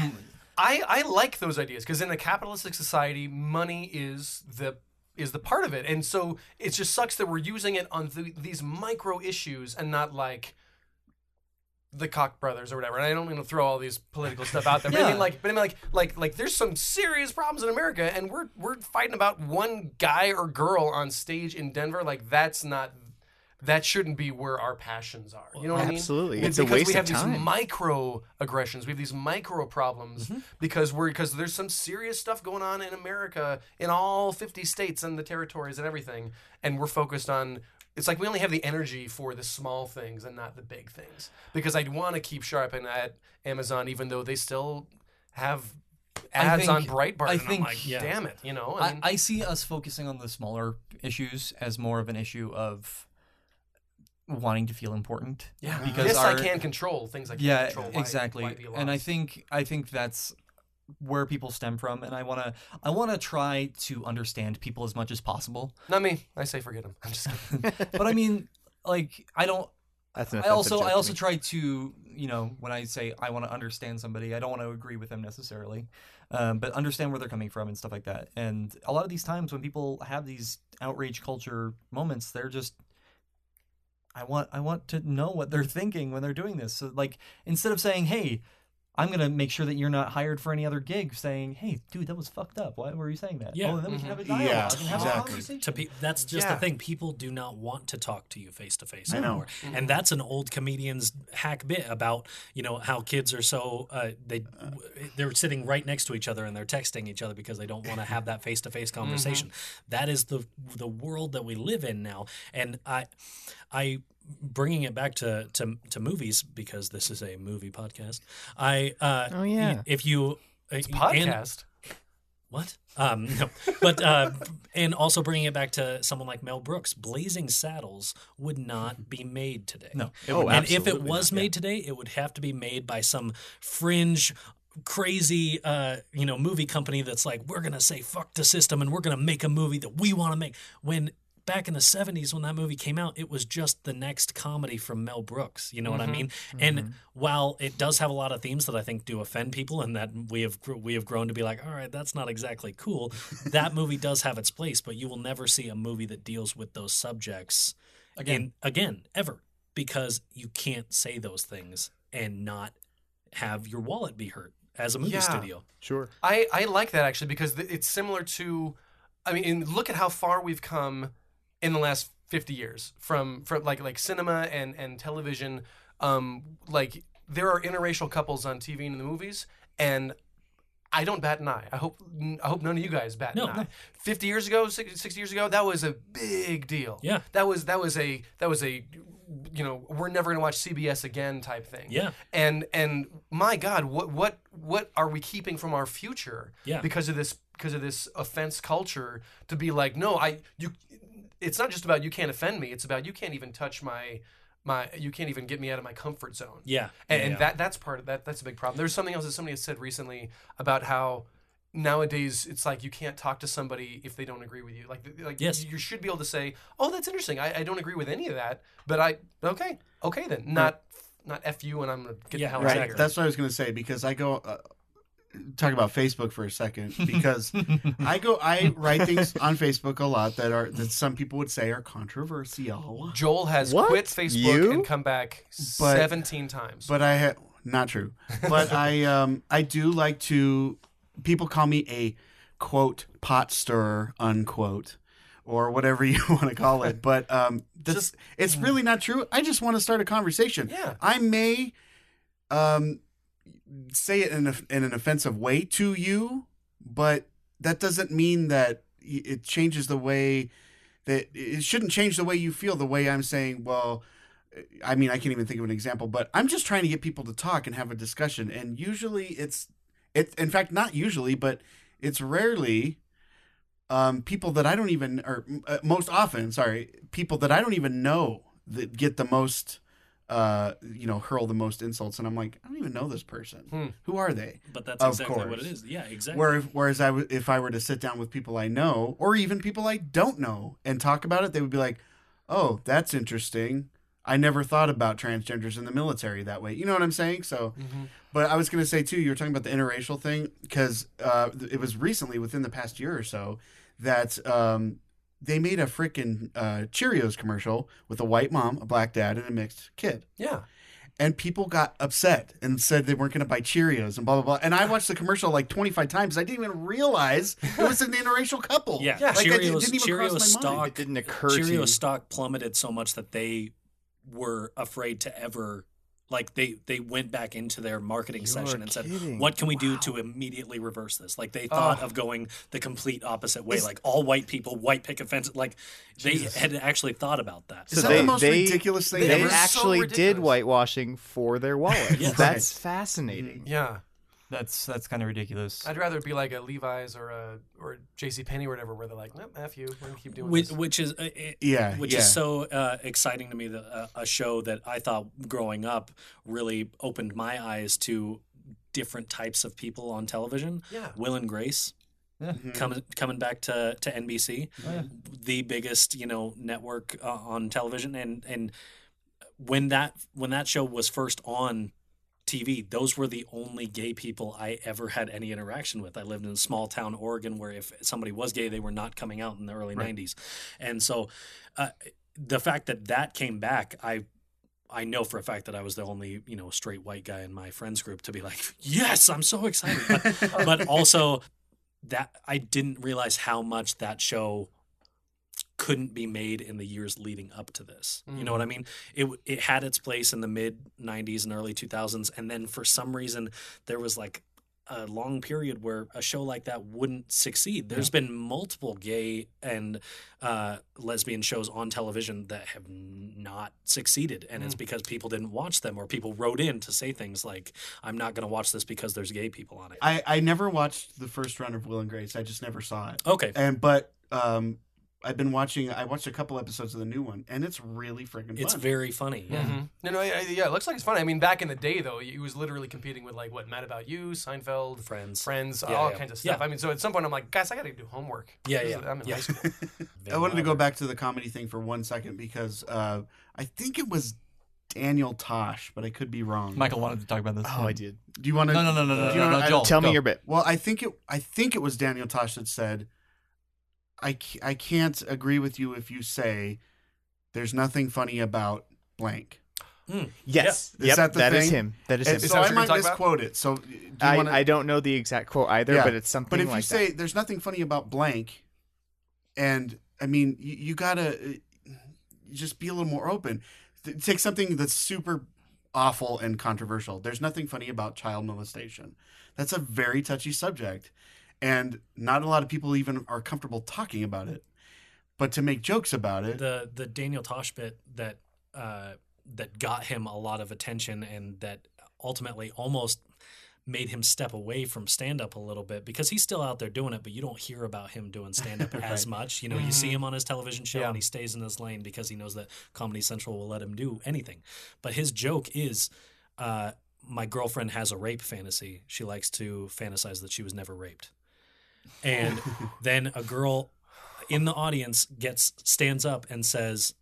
I, I like those ideas because in a capitalistic society, money is the is the part of it, and so it just sucks that we're using it on th- these micro issues and not like the Koch brothers or whatever. And I don't mean to throw all these political stuff out there, but I mean like, but I mean like, like, like, there's some serious problems in America, and we're we're fighting about one guy or girl on stage in Denver. Like that's not. That shouldn't be where our passions are. You know what I mean? Absolutely. It's It's a because waste we of have these micro aggressions. We have these micro problems Mm-hmm. because we're because there's some serious stuff going on in America in all 50 states and the territories and everything, and we're focused on. It's like we only have the energy for the small things and not the big things. Because I'd want to keep sharp and at Amazon, even though they still have I ads on think- Breitbart. I think- I'm like, yeah. damn it, you know. I, mean, I see us focusing on the smaller issues as more of an issue of wanting to feel important. yeah, because this our, I can control. Things I can't yeah, control. Why- exactly. why be and I think I think that's where people stem from, and I want to I want to try to understand people as much as possible. not me. I say forget them. I'm just kidding. But I mean, like I don't That's an I also I also try to you know when I say I want to understand somebody, I don't want to agree with them necessarily, um, but understand where they're coming from and stuff like that. And a lot of these times when people have these outrage culture moments, they're just I want I want to know what they're thinking when they're doing this. So like instead of saying, "Hey," I'm gonna make sure that you're not hired for any other gig. Saying, "Hey, dude, that was fucked up. Why were you saying that?" Yeah. Oh, then we can mm-hmm. have a Yeah, and have a exactly. conversation. to pe- that's just Yeah. the thing. People do not want to talk to you face to face I know. anymore, mm-hmm. and that's an old comedian's hack bit about you know how kids are so uh, they they're sitting right next to each other and they're texting each other because they don't want to have that face to face conversation. That is the the world that we live in now, and I I bringing it back to to, to movies because this is a movie podcast. I uh, Oh, yeah. if you It's and- podcast. what? Um, no, but uh, and also bringing it back to someone like Mel Brooks, Blazing Saddles would not be made today. No. Oh, and if it was not, yeah. made today, it would have to be made by some fringe, crazy, uh, you know, movie company that's like, we're gonna say fuck the system and we're gonna make a movie that we want to make. When back in the 70s when that movie came out it was just the next comedy from mel brooks you know what i mm-hmm. mean? Mm-hmm. And while it does have a lot of themes that i think do offend people and that we have we have grown to be like all right that's not exactly cool that movie does have its place but you will never see a movie that deals with those subjects again. again ever because you can't say those things and not have your wallet be hurt as a movie Yeah. studio. Sure. I, I like that actually because it's similar to, I mean, look at how far we've come in the last fifty years from from like like cinema and and television. Um, like there are interracial couples on TV and in the movies, and I don't bat an eye. I hope I hope none of you guys bat No, an eye. no. Fifty years ago, six- sixty years ago, that was a big deal. Yeah. that was that was a that was a you know we're never going to watch CBS again type thing. Yeah. and and my God, what what what are we keeping from our future? Yeah. because of this because of this offense culture to be like, no, I you. It's not just about you can't offend me. It's about you can't even touch my my you can't even get me out of my comfort zone yeah and, yeah, and that that's part of that that's a big problem there's something else that somebody has said recently about how nowadays it's like you can't talk to somebody if they don't agree with you like like Yes. you should be able to say oh that's interesting I, I don't agree with any of that but i okay okay then not not f you and i'm gonna get Yeah, the hell Right. out of here That's what I was going to say because I go. Uh, talk about Facebook for a second because I go I write things on Facebook a lot that are that some people would say are controversial. Joel has What? quit Facebook You? and come back But- 17 times. But I ha- not true. But I um I do like to people call me a quote pot stirrer unquote or whatever you want to call it. But um that's Just- it's really not true. I just want to start a conversation. Yeah. I may um say it in, a, in an offensive way to you, but that doesn't mean that it changes the way that it shouldn't change the way you feel the way I'm saying, well, I mean, I can't even think of an example, but I'm just trying to get people to talk and have a discussion. And usually it's, it, in fact, not usually, but it's rarely um, people that I don't even, or uh, most often, sorry, people that I don't even know that get the most, uh, you know, hurl the most insults. And I'm like, I don't even know this person. Hmm. Who are they? But that's Of exactly what it is. Yeah, exactly. Where, whereas I w- if I were to sit down with people I know, or even people I don't know, and talk about it, they would be like, "Oh, that's interesting. I never thought about transgenders in the military that way." You know what I'm saying? So, but I was going to say too, you were talking about the interracial thing because uh, it was recently, within the past year or so, that um, they made a freaking uh, Cheerios commercial with a white mom, a black dad, and a mixed kid yeah. and people got upset and said they weren't going to buy Cheerios and blah blah blah. And I watched the commercial like 25 times. I didn't even realize it was an interracial couple. yeah, Yeah. like, it Cheerios, didn't even Cheerios cross my stock mind. It didn't occur to Cheerios you. stock plummeted so much that they were afraid to ever like they they went back into their marketing You're section and said what can we do to immediately reverse this like they thought Oh. of going the complete opposite way like all white people white picket fence like they had actually thought about that Is So that they- the most they- ridiculous thing they They ever? were so actually did whitewashing for their wallet. Yes. That's fascinating. Yeah. That's that's kind of ridiculous. I'd rather it be like a Levi's or a or J.C. Penney or whatever, where they're like, "Nope, f you, we're gonna keep doing which, this." which is uh, it- Yeah, which yeah. is so uh, exciting to me that uh, a show that I thought growing up really opened my eyes to different types of people on television. Yeah. Will and Grace Mhm. coming coming back to, to NBC, Oh, yeah. the biggest you know network uh, on television, and and when that when that show was first on TV, those were the only gay people I ever had any interaction with. I lived in a small town, Oregon, where if somebody was gay, they were not coming out in the early Right. '90s, and so uh, the fact that that came back, I. I know for a fact that I was the only, you know, straight white guy in my friends group to be like, "Yes, I'm so excited." But, but also that I didn't realize how much that show couldn't be made in the years leading up to this. You know what I mean? It it had its place in the mid 90s and early 2000s and then for some reason there was like a long period where a show like that wouldn't succeed. There's been multiple gay and uh, lesbian shows on television that have not succeeded, and it's because people didn't watch them, or people wrote in to say things like, "I'm not going to watch this because there's gay people on it." I, I never watched the first run of Will and Grace. I just never saw it. okay, And but um, I've been watching. I watched a couple episodes of the new one, and it's really freaking fun. it's very funny. Yeah. Mhm. No, no, I- I- yeah, it looks like it's funny. I mean, back in the day, though, he was literally competing with like what Mad About You, Seinfeld, Friends. Friends, Yeah, all yeah. kinds of stuff. Yeah. I mean, so at some point, I'm like, guys, I got to do homework. Yeah, yeah, I'm in yeah. high school. I wanted to go back to the comedy thing for one second because uh, I think it was Daniel Tosh, but I could be wrong. Michael wanted to talk about this. Oh, I did. do you want to? No, no, no, no, no, do you no, wanna- no, I- Joel. Tell me your bit. Well, I think it. I think it was Daniel Tosh that said, "I I can't agree with you if you say there's nothing funny about blank." Yes. Is Yep, that the that is thing? him. That is him. Is so I might gonna about? misquote it. So do you I, wanna, I don't know the exact quote either, Yeah. but it's something But if like you say that. there's nothing funny about blank, and I mean, you, you gotta uh, just be a little more open. Take something that's super awful and controversial. There's nothing funny about child molestation. That's a very touchy subject, and not a lot of people even are comfortable talking about it. But to make jokes about it, the the Daniel Tosh bit that uh, that got him a lot of attention and that ultimately almost made him step away from stand up a little bit because he's still out there doing it, but you don't hear about him doing stand up as much. You know, you see him on his television show Yeah. and he stays in his lane because he knows that Comedy Central will let him do anything. But his joke is. Uh, my girlfriend has a rape fantasy. She likes to fantasize that she was never raped. And then a girl in the audience gets stands up and says,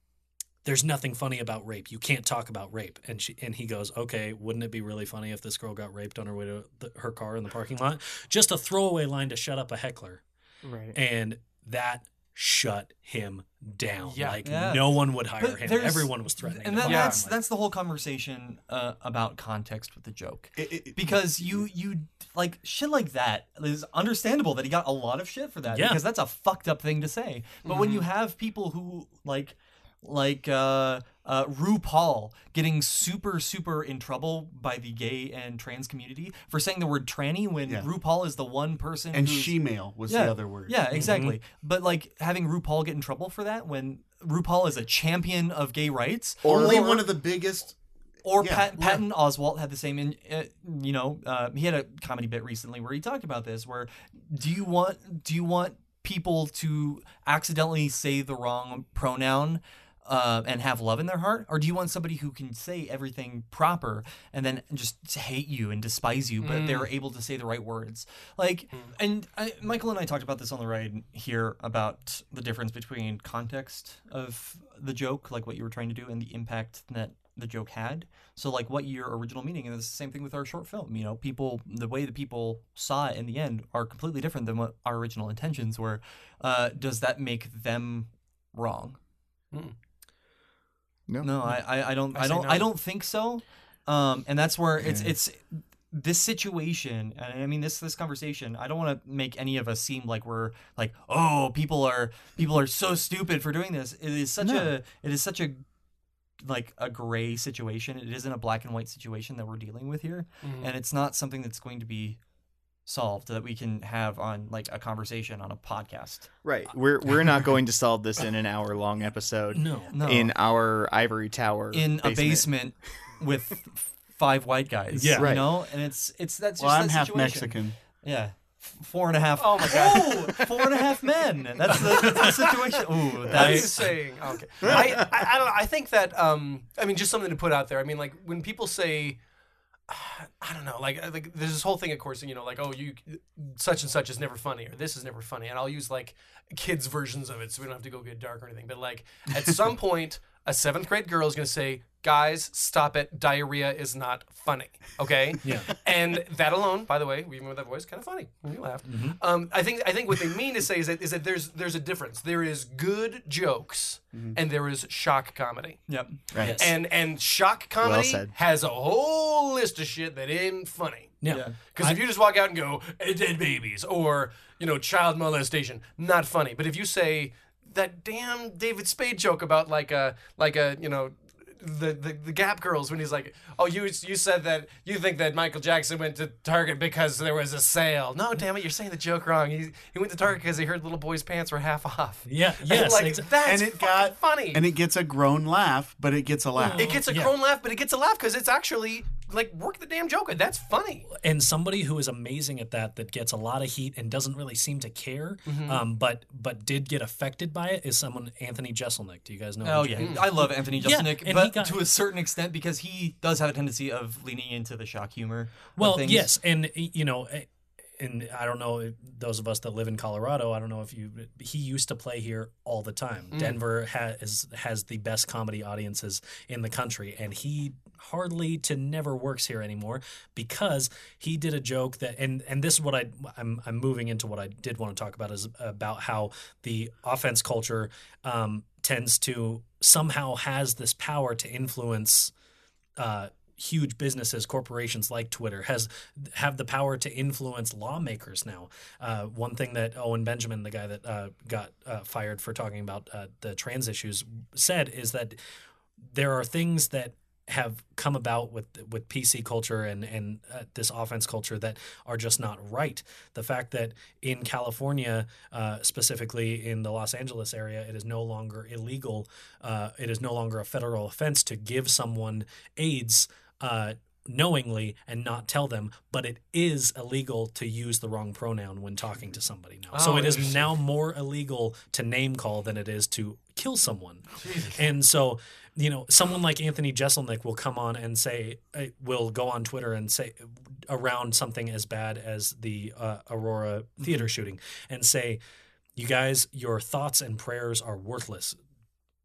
there's nothing funny about rape. You can't talk about rape. And she and he goes, okay, wouldn't it be really funny if this girl got raped on her way to the, her car in the parking lot? Just a throwaway line to shut up a heckler, Right. and that shut him down. Yeah. like Yeah. no one would hire But him. Everyone was threatening. and that, fire that's him. that's the whole conversation uh, about context with the joke It- it- because you you like shit like that is understandable that he got a lot of shit for that Yeah. because that's a fucked up thing to say but when you have people who like like uh uh RuPaul getting super super in trouble by the gay and trans community for saying the word tranny when Yeah. RuPaul is the one person and who's- she-male was yeah, the other word. Yeah, exactly. But like having RuPaul get in trouble for that when RuPaul is a champion of gay rights, Only or, one of the biggest. or yeah, Pat, yeah. Patton Oswalt had the same. In, uh, you know, uh, he had a comedy bit recently where he talked about this. Where do you want do you want people to accidentally say the wrong pronoun? Uh, and have love in their heart, or do you want somebody who can say everything proper and then just hate you and despise you, but they're able to say the right words? Like, and I, Michael and I talked about this on the ride here about the difference between context of the joke, like what you were trying to do, and the impact that the joke had. So, like, what your original meaning, and it's the same thing with our short film. You know, people, the way that people saw it in the end are completely different than what our original intentions were. Uh, does that make them wrong? No. No, I, I, I don't, I I, don't, no. I don't think so. Um, and that's where it's, it's this situation. And I mean, this, this conversation. I don't want to make any of us seem like we're like, oh, people are, people are so stupid for doing this. It is such a, it is such a, like a gray situation. It isn't a black and white situation that we're dealing with here, and it's not something that's going to be solved that we can have on like a conversation on a podcast. Right. We're we're not going to solve this in an hour long episode no. No, in our ivory tower in a basement with five white guys. Yeah. you Right. know, and it's it's that's just Well, I'm that half situation. Mexican. Yeah. F- Four and a half. Oh my God. Oh, four and a half men. That's the, that's the situation. Ooh, What are you that's saying? Okay. I, I, I don't know. I think that um I mean just something to put out there. I mean like when people say I don't know, like like there's this whole thing of course, you know, like oh you such and such is never funny or this is never funny, and I'll use like kids versions of it so we don't have to go get dark or anything. But like at some point, a seventh grade girl is going to say, "Guys, stop it! Diarrhea is not funny." Okay. Yeah. And that alone, by the way, even with that voice, kind of funny. You laughed. Um, I think I think what they mean to say is that is that there's there's a difference. There is good jokes and there is shock comedy. yep. Right. Yes. And and shock comedy said. has a whole list of shit that ain't funny. Yeah. Yeah. Because if you just walk out and go "Eh, dead babies or you know child molestation, not funny. But if you say that damn David Spade joke about like a like a you know the, the the Gap girls when he's like, oh you you said that you think that Michael Jackson went to Target because there was a sale. No, damn it, you're saying the joke wrong. He he went to Target because he heard little boy's pants were half off. Yeah. Yes. like exa- that's and it got funny. and it gets a groan laugh, but it gets a laugh. It gets a Yeah. grown laugh, but it gets a laugh because it's actually like work the damn Joker. That's funny. and somebody who is amazing at that that gets a lot of heat and doesn't really seem to care um, but but did get affected by it is someone anthony jeselnik do you guys know Oh yeah, I love Anthony Yeah, Jeselnik, he but got- to a certain extent because he does have a tendency of leaning into the shock humor. well yes and you know eh, and I don't know those of us that live in Colorado. I don't know if you. He used to play here all the time. Denver has has the best comedy audiences in the country, and he hardly to never works here anymore because he did a joke that and and this is what I I'm I'm moving into what I did want to talk about is about how the offense culture um, tends to somehow has this power to influence uh, huge businesses, corporations like Twitter, has have the power to influence lawmakers now. Uh, one thing that Owen Benjamin, the guy that uh, got uh, fired for talking about uh, the trans issues, said is that there are things that have come about with with PC culture and and uh, this offense culture that are just not right. The fact that in California, uh, specifically in the Los Angeles area, it is no longer illegal. Uh, it is no longer a federal offense to give someone AIDS. Uh, knowingly and not tell them but it is illegal to use the wrong pronoun when talking to somebody now. So Oh, it is now more illegal to name call than it is to kill someone. And so, you know, someone like Anthony Jeselnik will come on and say, uh, will go on Twitter and say around something as bad as the uh, Aurora theater shooting and say, you guys, your thoughts and prayers are worthless.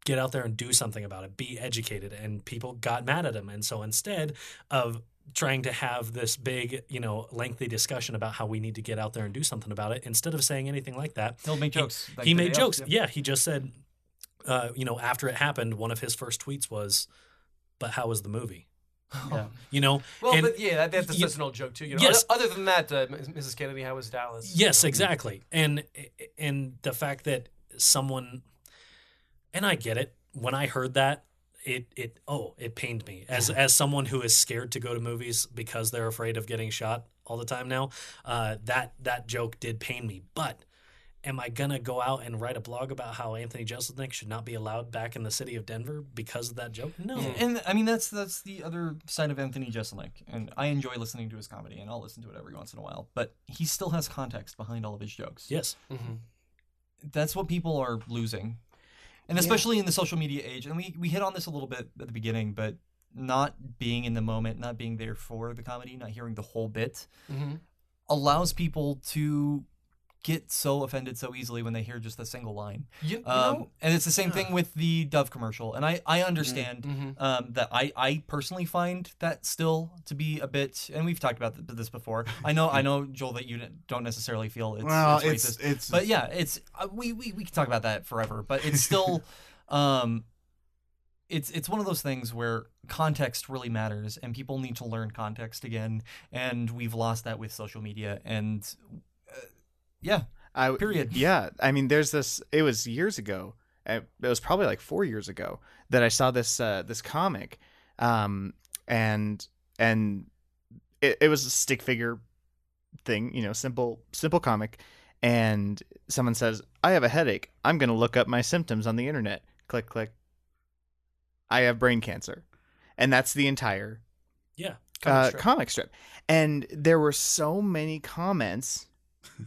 Get out there and do something about it, be educated. And people got mad at him. And so instead of trying to have this big, you know, lengthy discussion about how we need to get out there and do something about it, instead of saying anything like that, He'll make he- jokes. like he made day of, jokes. yeah. Yeah. he just said, uh, you know, after it happened, one of his first tweets was, "But how was the movie?" You know, Well, and- but yeah, that, that's, y- that's an old joke too. You know, Yes. other, other than that, uh, Mrs. Kennedy, how was Dallas? Yes, exactly. And and the fact that someone and I get it. When I heard that, it it oh, it pained me. As as someone who is scared to go to movies because they're afraid of getting shot all the time now, uh, that that joke did pain me. But am I gonna go out and write a blog about how Anthony Jeselnik should not be allowed back in the city of Denver because of that joke? No. And I mean that's that's the other side of Anthony Jeselnik, and I enjoy listening to his comedy, and I'll listen to it every once in a while. But he still has context behind all of his jokes. Yes. that's what people are losing, and especially in the social media age. And we we hit on this a little bit at the beginning, but not being in the moment, not being there for the comedy, not hearing the whole bit, mm-hmm. allows people to get so offended so easily when they hear just a single line. You, you Um, know, and it's the same thing with the Dove commercial. And I, I understand Mm-hmm. um, that I, I personally find that still to be a bit, and we've talked about this before. I know, I know, Joel, that you don't necessarily feel it's, Well, it's racist, it's- but yeah, it's uh, we, we we can talk about that forever, but it's still, um, it's it's one of those things where context really matters, and people need to learn context again, and we've lost that with social media, and yeah, I Period. Yeah, I mean, there's this. It was years ago. uh, It was probably like four years ago that I saw this uh, this comic, um, and and it, it was a stick figure thing, you know, simple simple comic. And someone says, "I have a headache. I'm going to look up my symptoms on the internet." Click, click. I have brain cancer, and that's the entire Yeah. Comic uh, strip. comic strip. And there were so many comments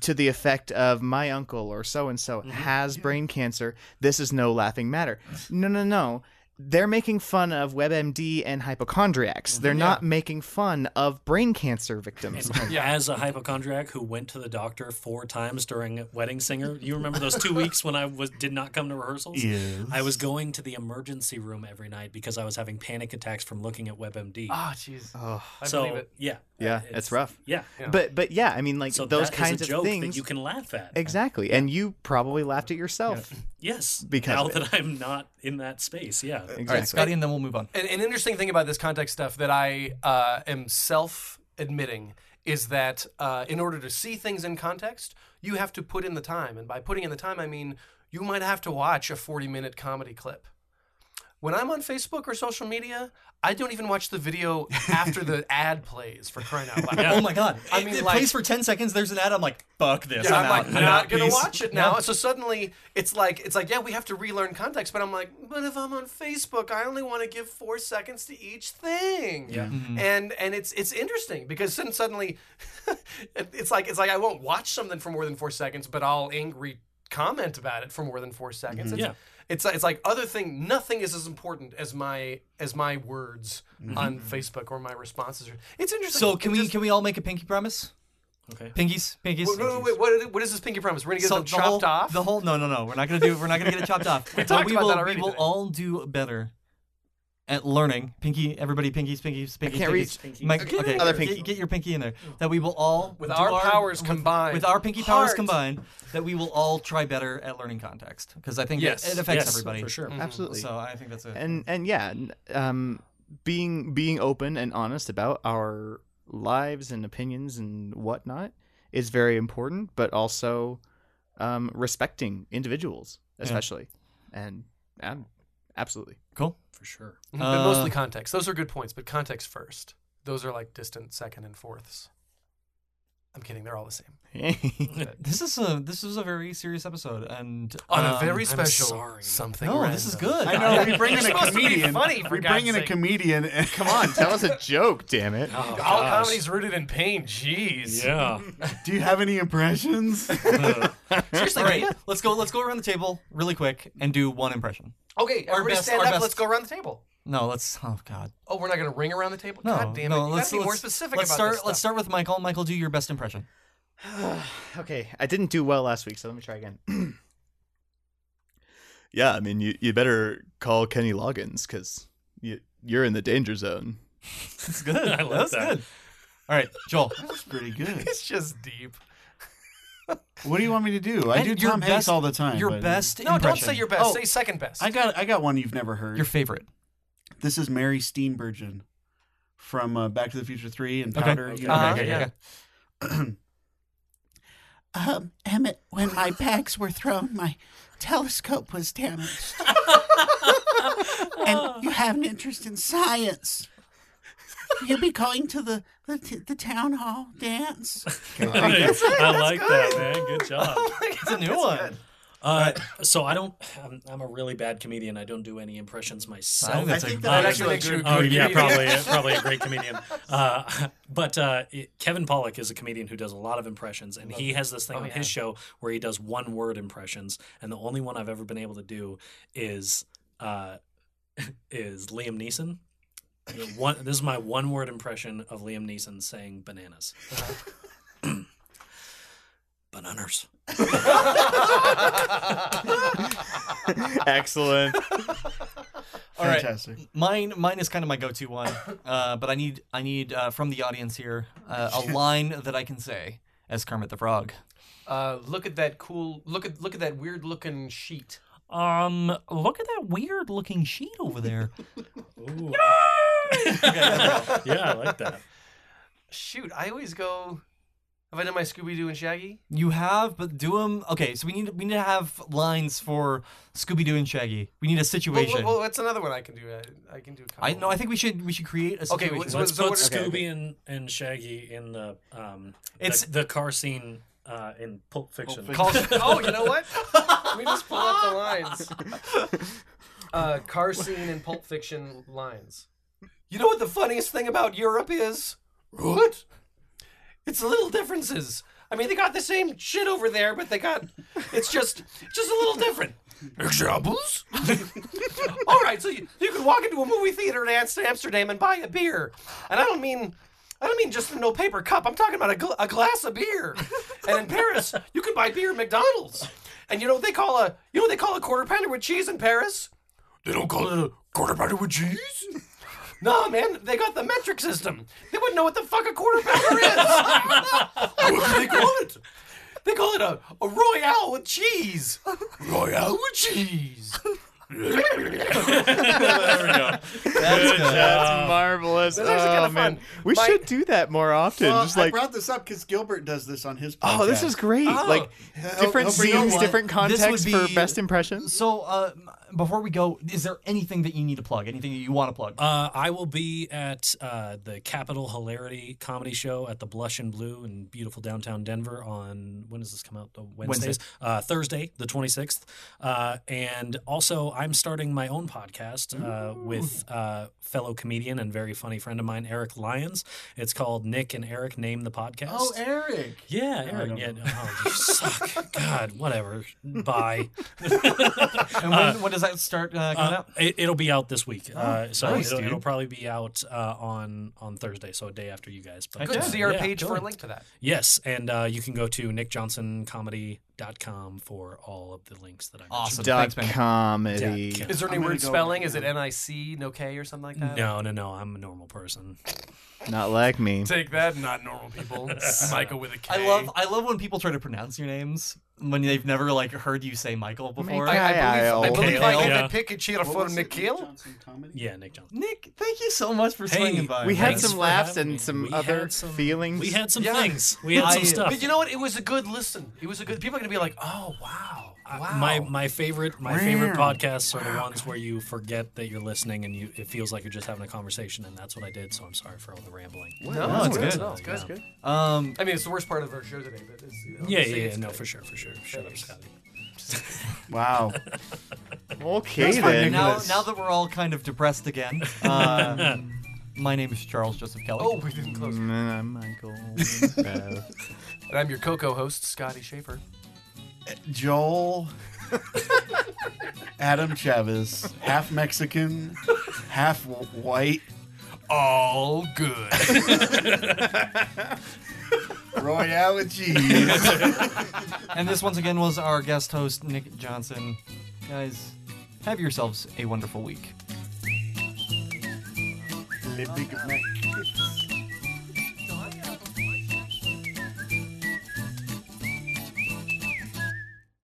to the effect of my uncle or so and so has brain cancer. This is no laughing matter. No, no, no. They're making fun of WebMD and hypochondriacs. They're not making fun of brain cancer victims. And as a hypochondriac who went to the doctor four times during Wedding Singer, you remember those two weeks when I was did not come to rehearsals? Yes. I was going to the emergency room every night because I was having panic attacks from looking at WebMD. Ah, jeez. oh, I so believe it. yeah, yeah, it's, rough. Yeah. But but yeah, I mean like So those that is kinds a of joke things that you can laugh at. Exactly. And you probably laughed at yourself. Yes, Because now of that I'm not in that space, yeah. All right, Exactly. Scotty, and then we'll move on. An, an interesting thing about this context stuff that I uh, am self admitting is that uh, in order to see things in context, you have to put in the time. And by putting in the time, I mean you might have to watch a 40 minute comedy clip. When I'm on Facebook or social media, I don't even watch the video after the ad plays for crying out loud. Oh my god! I It- mean, it like- plays for ten seconds. There's an ad. I'm like, fuck this. Yeah, I'm, I'm, like out. not gonna peace. watch it now. Yeah. So suddenly it's like it's like yeah, we have to relearn context. But I'm like, but if I'm on Facebook, I only want to give four seconds to each thing. Yeah. Mm-hmm. And and it's it's interesting because then suddenly it's like it's like I won't watch something for more than four seconds, but I'll angry comment about it for more than four seconds. It's, Yeah. It's it's like other thing. Nothing is as important as my as my words mm-hmm. on Facebook or my responses. It's interesting. So can It we just- can we all make a pinky promise? Okay. Pinkies, pinkies. Wait, wait, wait, what, what is this pinky promise? We're gonna get So them the chopped whole, off. The whole no no no. We're not gonna do. We're not gonna get it chopped off. we talked we about will, that already We will today. all do better at learning. Pinky, everybody, pinkies, pinkies, pinkies. I can't pinkies. reach. Mike, Pinky. okay, Other get- pinky. Get, your pinky in there. That we will all With do our powers with- combined. With our pinky powers combined, that we will all try better at learning context because I think Yes. it, it affects Yes, everybody for sure. Absolutely. So I think that's it. and and yeah, um, being being open and honest about our lives and opinions and whatnot is very important, but also um, respecting individuals, especially, and um, absolutely. cool. For sure. but Uh, mostly context. Those are good points, but context first. Those are like distant second and fourths. I'm kidding. They're all the same. This is a this is a very serious episode, and On um, a very special something. no, this is good. I know we bring in a supposed to be comedian. funny, we bring in a comedian. And, Come on, tell us a joke, damn it! Oh, All gosh. comedy's rooted in pain. Jeez. Yeah. do you have any impressions? Seriously, All right, yeah. let's go. Let's go around the table really quick and do one impression. Okay, everybody best- stand up. best- Let's go around the table. No, let's. Oh God. Oh, we're not going to ring around the table. No, God damn it! no. you let's gotta be more let's- specific Let's about start. this Let's start with Michael. Michael, do your best impression. okay, I didn't do well last week, so let me try again. Yeah, I mean, you, you better call Kenny Loggins because you, you're in the danger zone. That's good. I like That's that. good. All right, Joel. That's pretty good. It's just deep. What do you want me to do? I And do your Tom Hanks best- all the time. Your but- best No, don't say your best. Oh. say second best. I got I got one you've never heard. Your favorite. This is Mary Steenburgen from uh, Back to the Future Three and Okay. Powder. You know, Uh-huh, okay, yeah. okay. Um, Emmett, when my bags were thrown, my telescope was damaged. and you have an interest in science. You'll be going to the the, the town hall dance. I like that, man. Good job. It's a new one. Uh, so I don't. I'm, I'm a really bad comedian. I don't do any impressions myself. That's I a- think that that actually actually makes you Oh yeah, probably probably a great comedian. Uh, but uh, it- Kevin Pollak is a comedian who does a lot of impressions, and he has this thing Oh, on yeah. his show where he does one word impressions, and the only one I've ever been able to do is uh, is Liam Neeson. One, this is my one word impression of Liam Neeson saying bananas. Bananas. Excellent. All right. fantastic. Mine, mine is kind of my go-to one, uh, but I need, I need uh, from the audience here uh, a line that I can say as Kermit the Frog. Uh, look at that cool. Look at look at that weird looking sheet. Um, look at that weird-looking sheet over there. Ooh. yeah, I like that. Shoot, I always go. Have I done my Scooby Doo and Shaggy? You have, but do them. Okay, so we need we need to have lines for Scooby Doo and Shaggy. We need a situation. well, well, that's another one I can do. I, I can do. a I couple. no, I think we should we should create a Okay, situation. Let's so put what- Scooby and, and Shaggy in the um It's- the, the car scene uh, in Pulp Fiction. Call, oh, you know what? Let me just pull up the lines. Uh, car scene in Pulp Fiction lines. You know what the funniest thing about Europe is? What? It's little differences. I mean, they got the same shit over there, but they got it's just just a little different. Examples? All right, so you, you can walk into a movie theater in Amsterdam and buy a beer, and I don't mean I don't mean just a no paper cup. I'm talking about a, gl- a glass of beer. And in Paris, you can buy beer at McDonald's. And you know what they call a you know what they call a quarter pounder with cheese in Paris? They don't call it a quarter pounder with cheese. No, man, they got the metric system. They wouldn't know what the fuck a quarter pounder is. what do they call it? They call it a, a royale with cheese. Royale with cheese. there That's good. That's marvelous. That's actually oh, kinda man. fun. We My- should do that more often. Well, Just I like, brought this up because Gilbert does this on his podcast. oh, this is great. like He'll- different he'll bring up scenes, one. different This would context for best impressions. So, uh, before we go, is there anything that you need to plug? Anything that you want to plug? Uh, I will be at uh, the Capital Hilarity Comedy Show at the Blush and Blue in beautiful downtown Denver on when does this come out? The Wednesdays, uh, Thursday, the twenty sixth. Uh, and also, I'm starting my own podcast uh, with uh, fellow comedian and very funny friend of mine, Eric Lyons. It's called Nick and Eric Name the Podcast. Oh, Eric. yeah, Eric. Yeah, oh, you suck. God, whatever. Bye. and when, when does that start uh, coming Uh, out? it, it'll be out this week. uh, so nice, it'll, it'll probably be out uh, on on Thursday, so a day after you guys. But, Heck Good Yeah. to see our yeah, page for a link to that. Yes, and uh, you can go to nickjohnsoncomedy.com for all of the links that I mentioned. Awesome. Dot Thanks, man. comedy. Dot com. Is there any I'm weird spelling? Is it. N I C, no K, or something like that? No, no, no. I'm a normal person. Not like me. Take that, not normal people. Michael with a K. I love I love when people try to pronounce your names when they've never like heard you say Michael before. I, I Kyle. believe, I, believe I Kyle. get Yeah. the pick a cheer What for was? Mikhail. Yeah, Nick Johnson. Nick, thank you so much for Hey, swinging by. we had some laughs and me. some We other some- feelings. We had some Yeah. things. We had some stuff. But you know what? It was a good listen. It was a good. People are gonna be like, "Oh wow, wow." My my favorite my favorite podcasts are the ones where you forget that you're listening and you it feels like you're just having a conversation and that's what I did. So I'm sorry for all the rambling. no, No, it's good. No, it's good. Um, I mean, it's the worst part of our show today, but it's, you know, Yeah, yeah, yeah, it's no, good. for sure, for sure. Shut up, Scotty. Wow. Okay then. now now that we're all kind of depressed again, uh, my name is Charles Joseph Kelly. Oh, we didn't close. Mm, I'm Michael. And I'm your Coco host, Scotty Schaefer. Joel. Adam Chavez, half Mexican, half white. All good. Royale with cheese. And this once again was our guest host Nick Johnson. Guys, Have yourselves a wonderful week. Le Big Mac.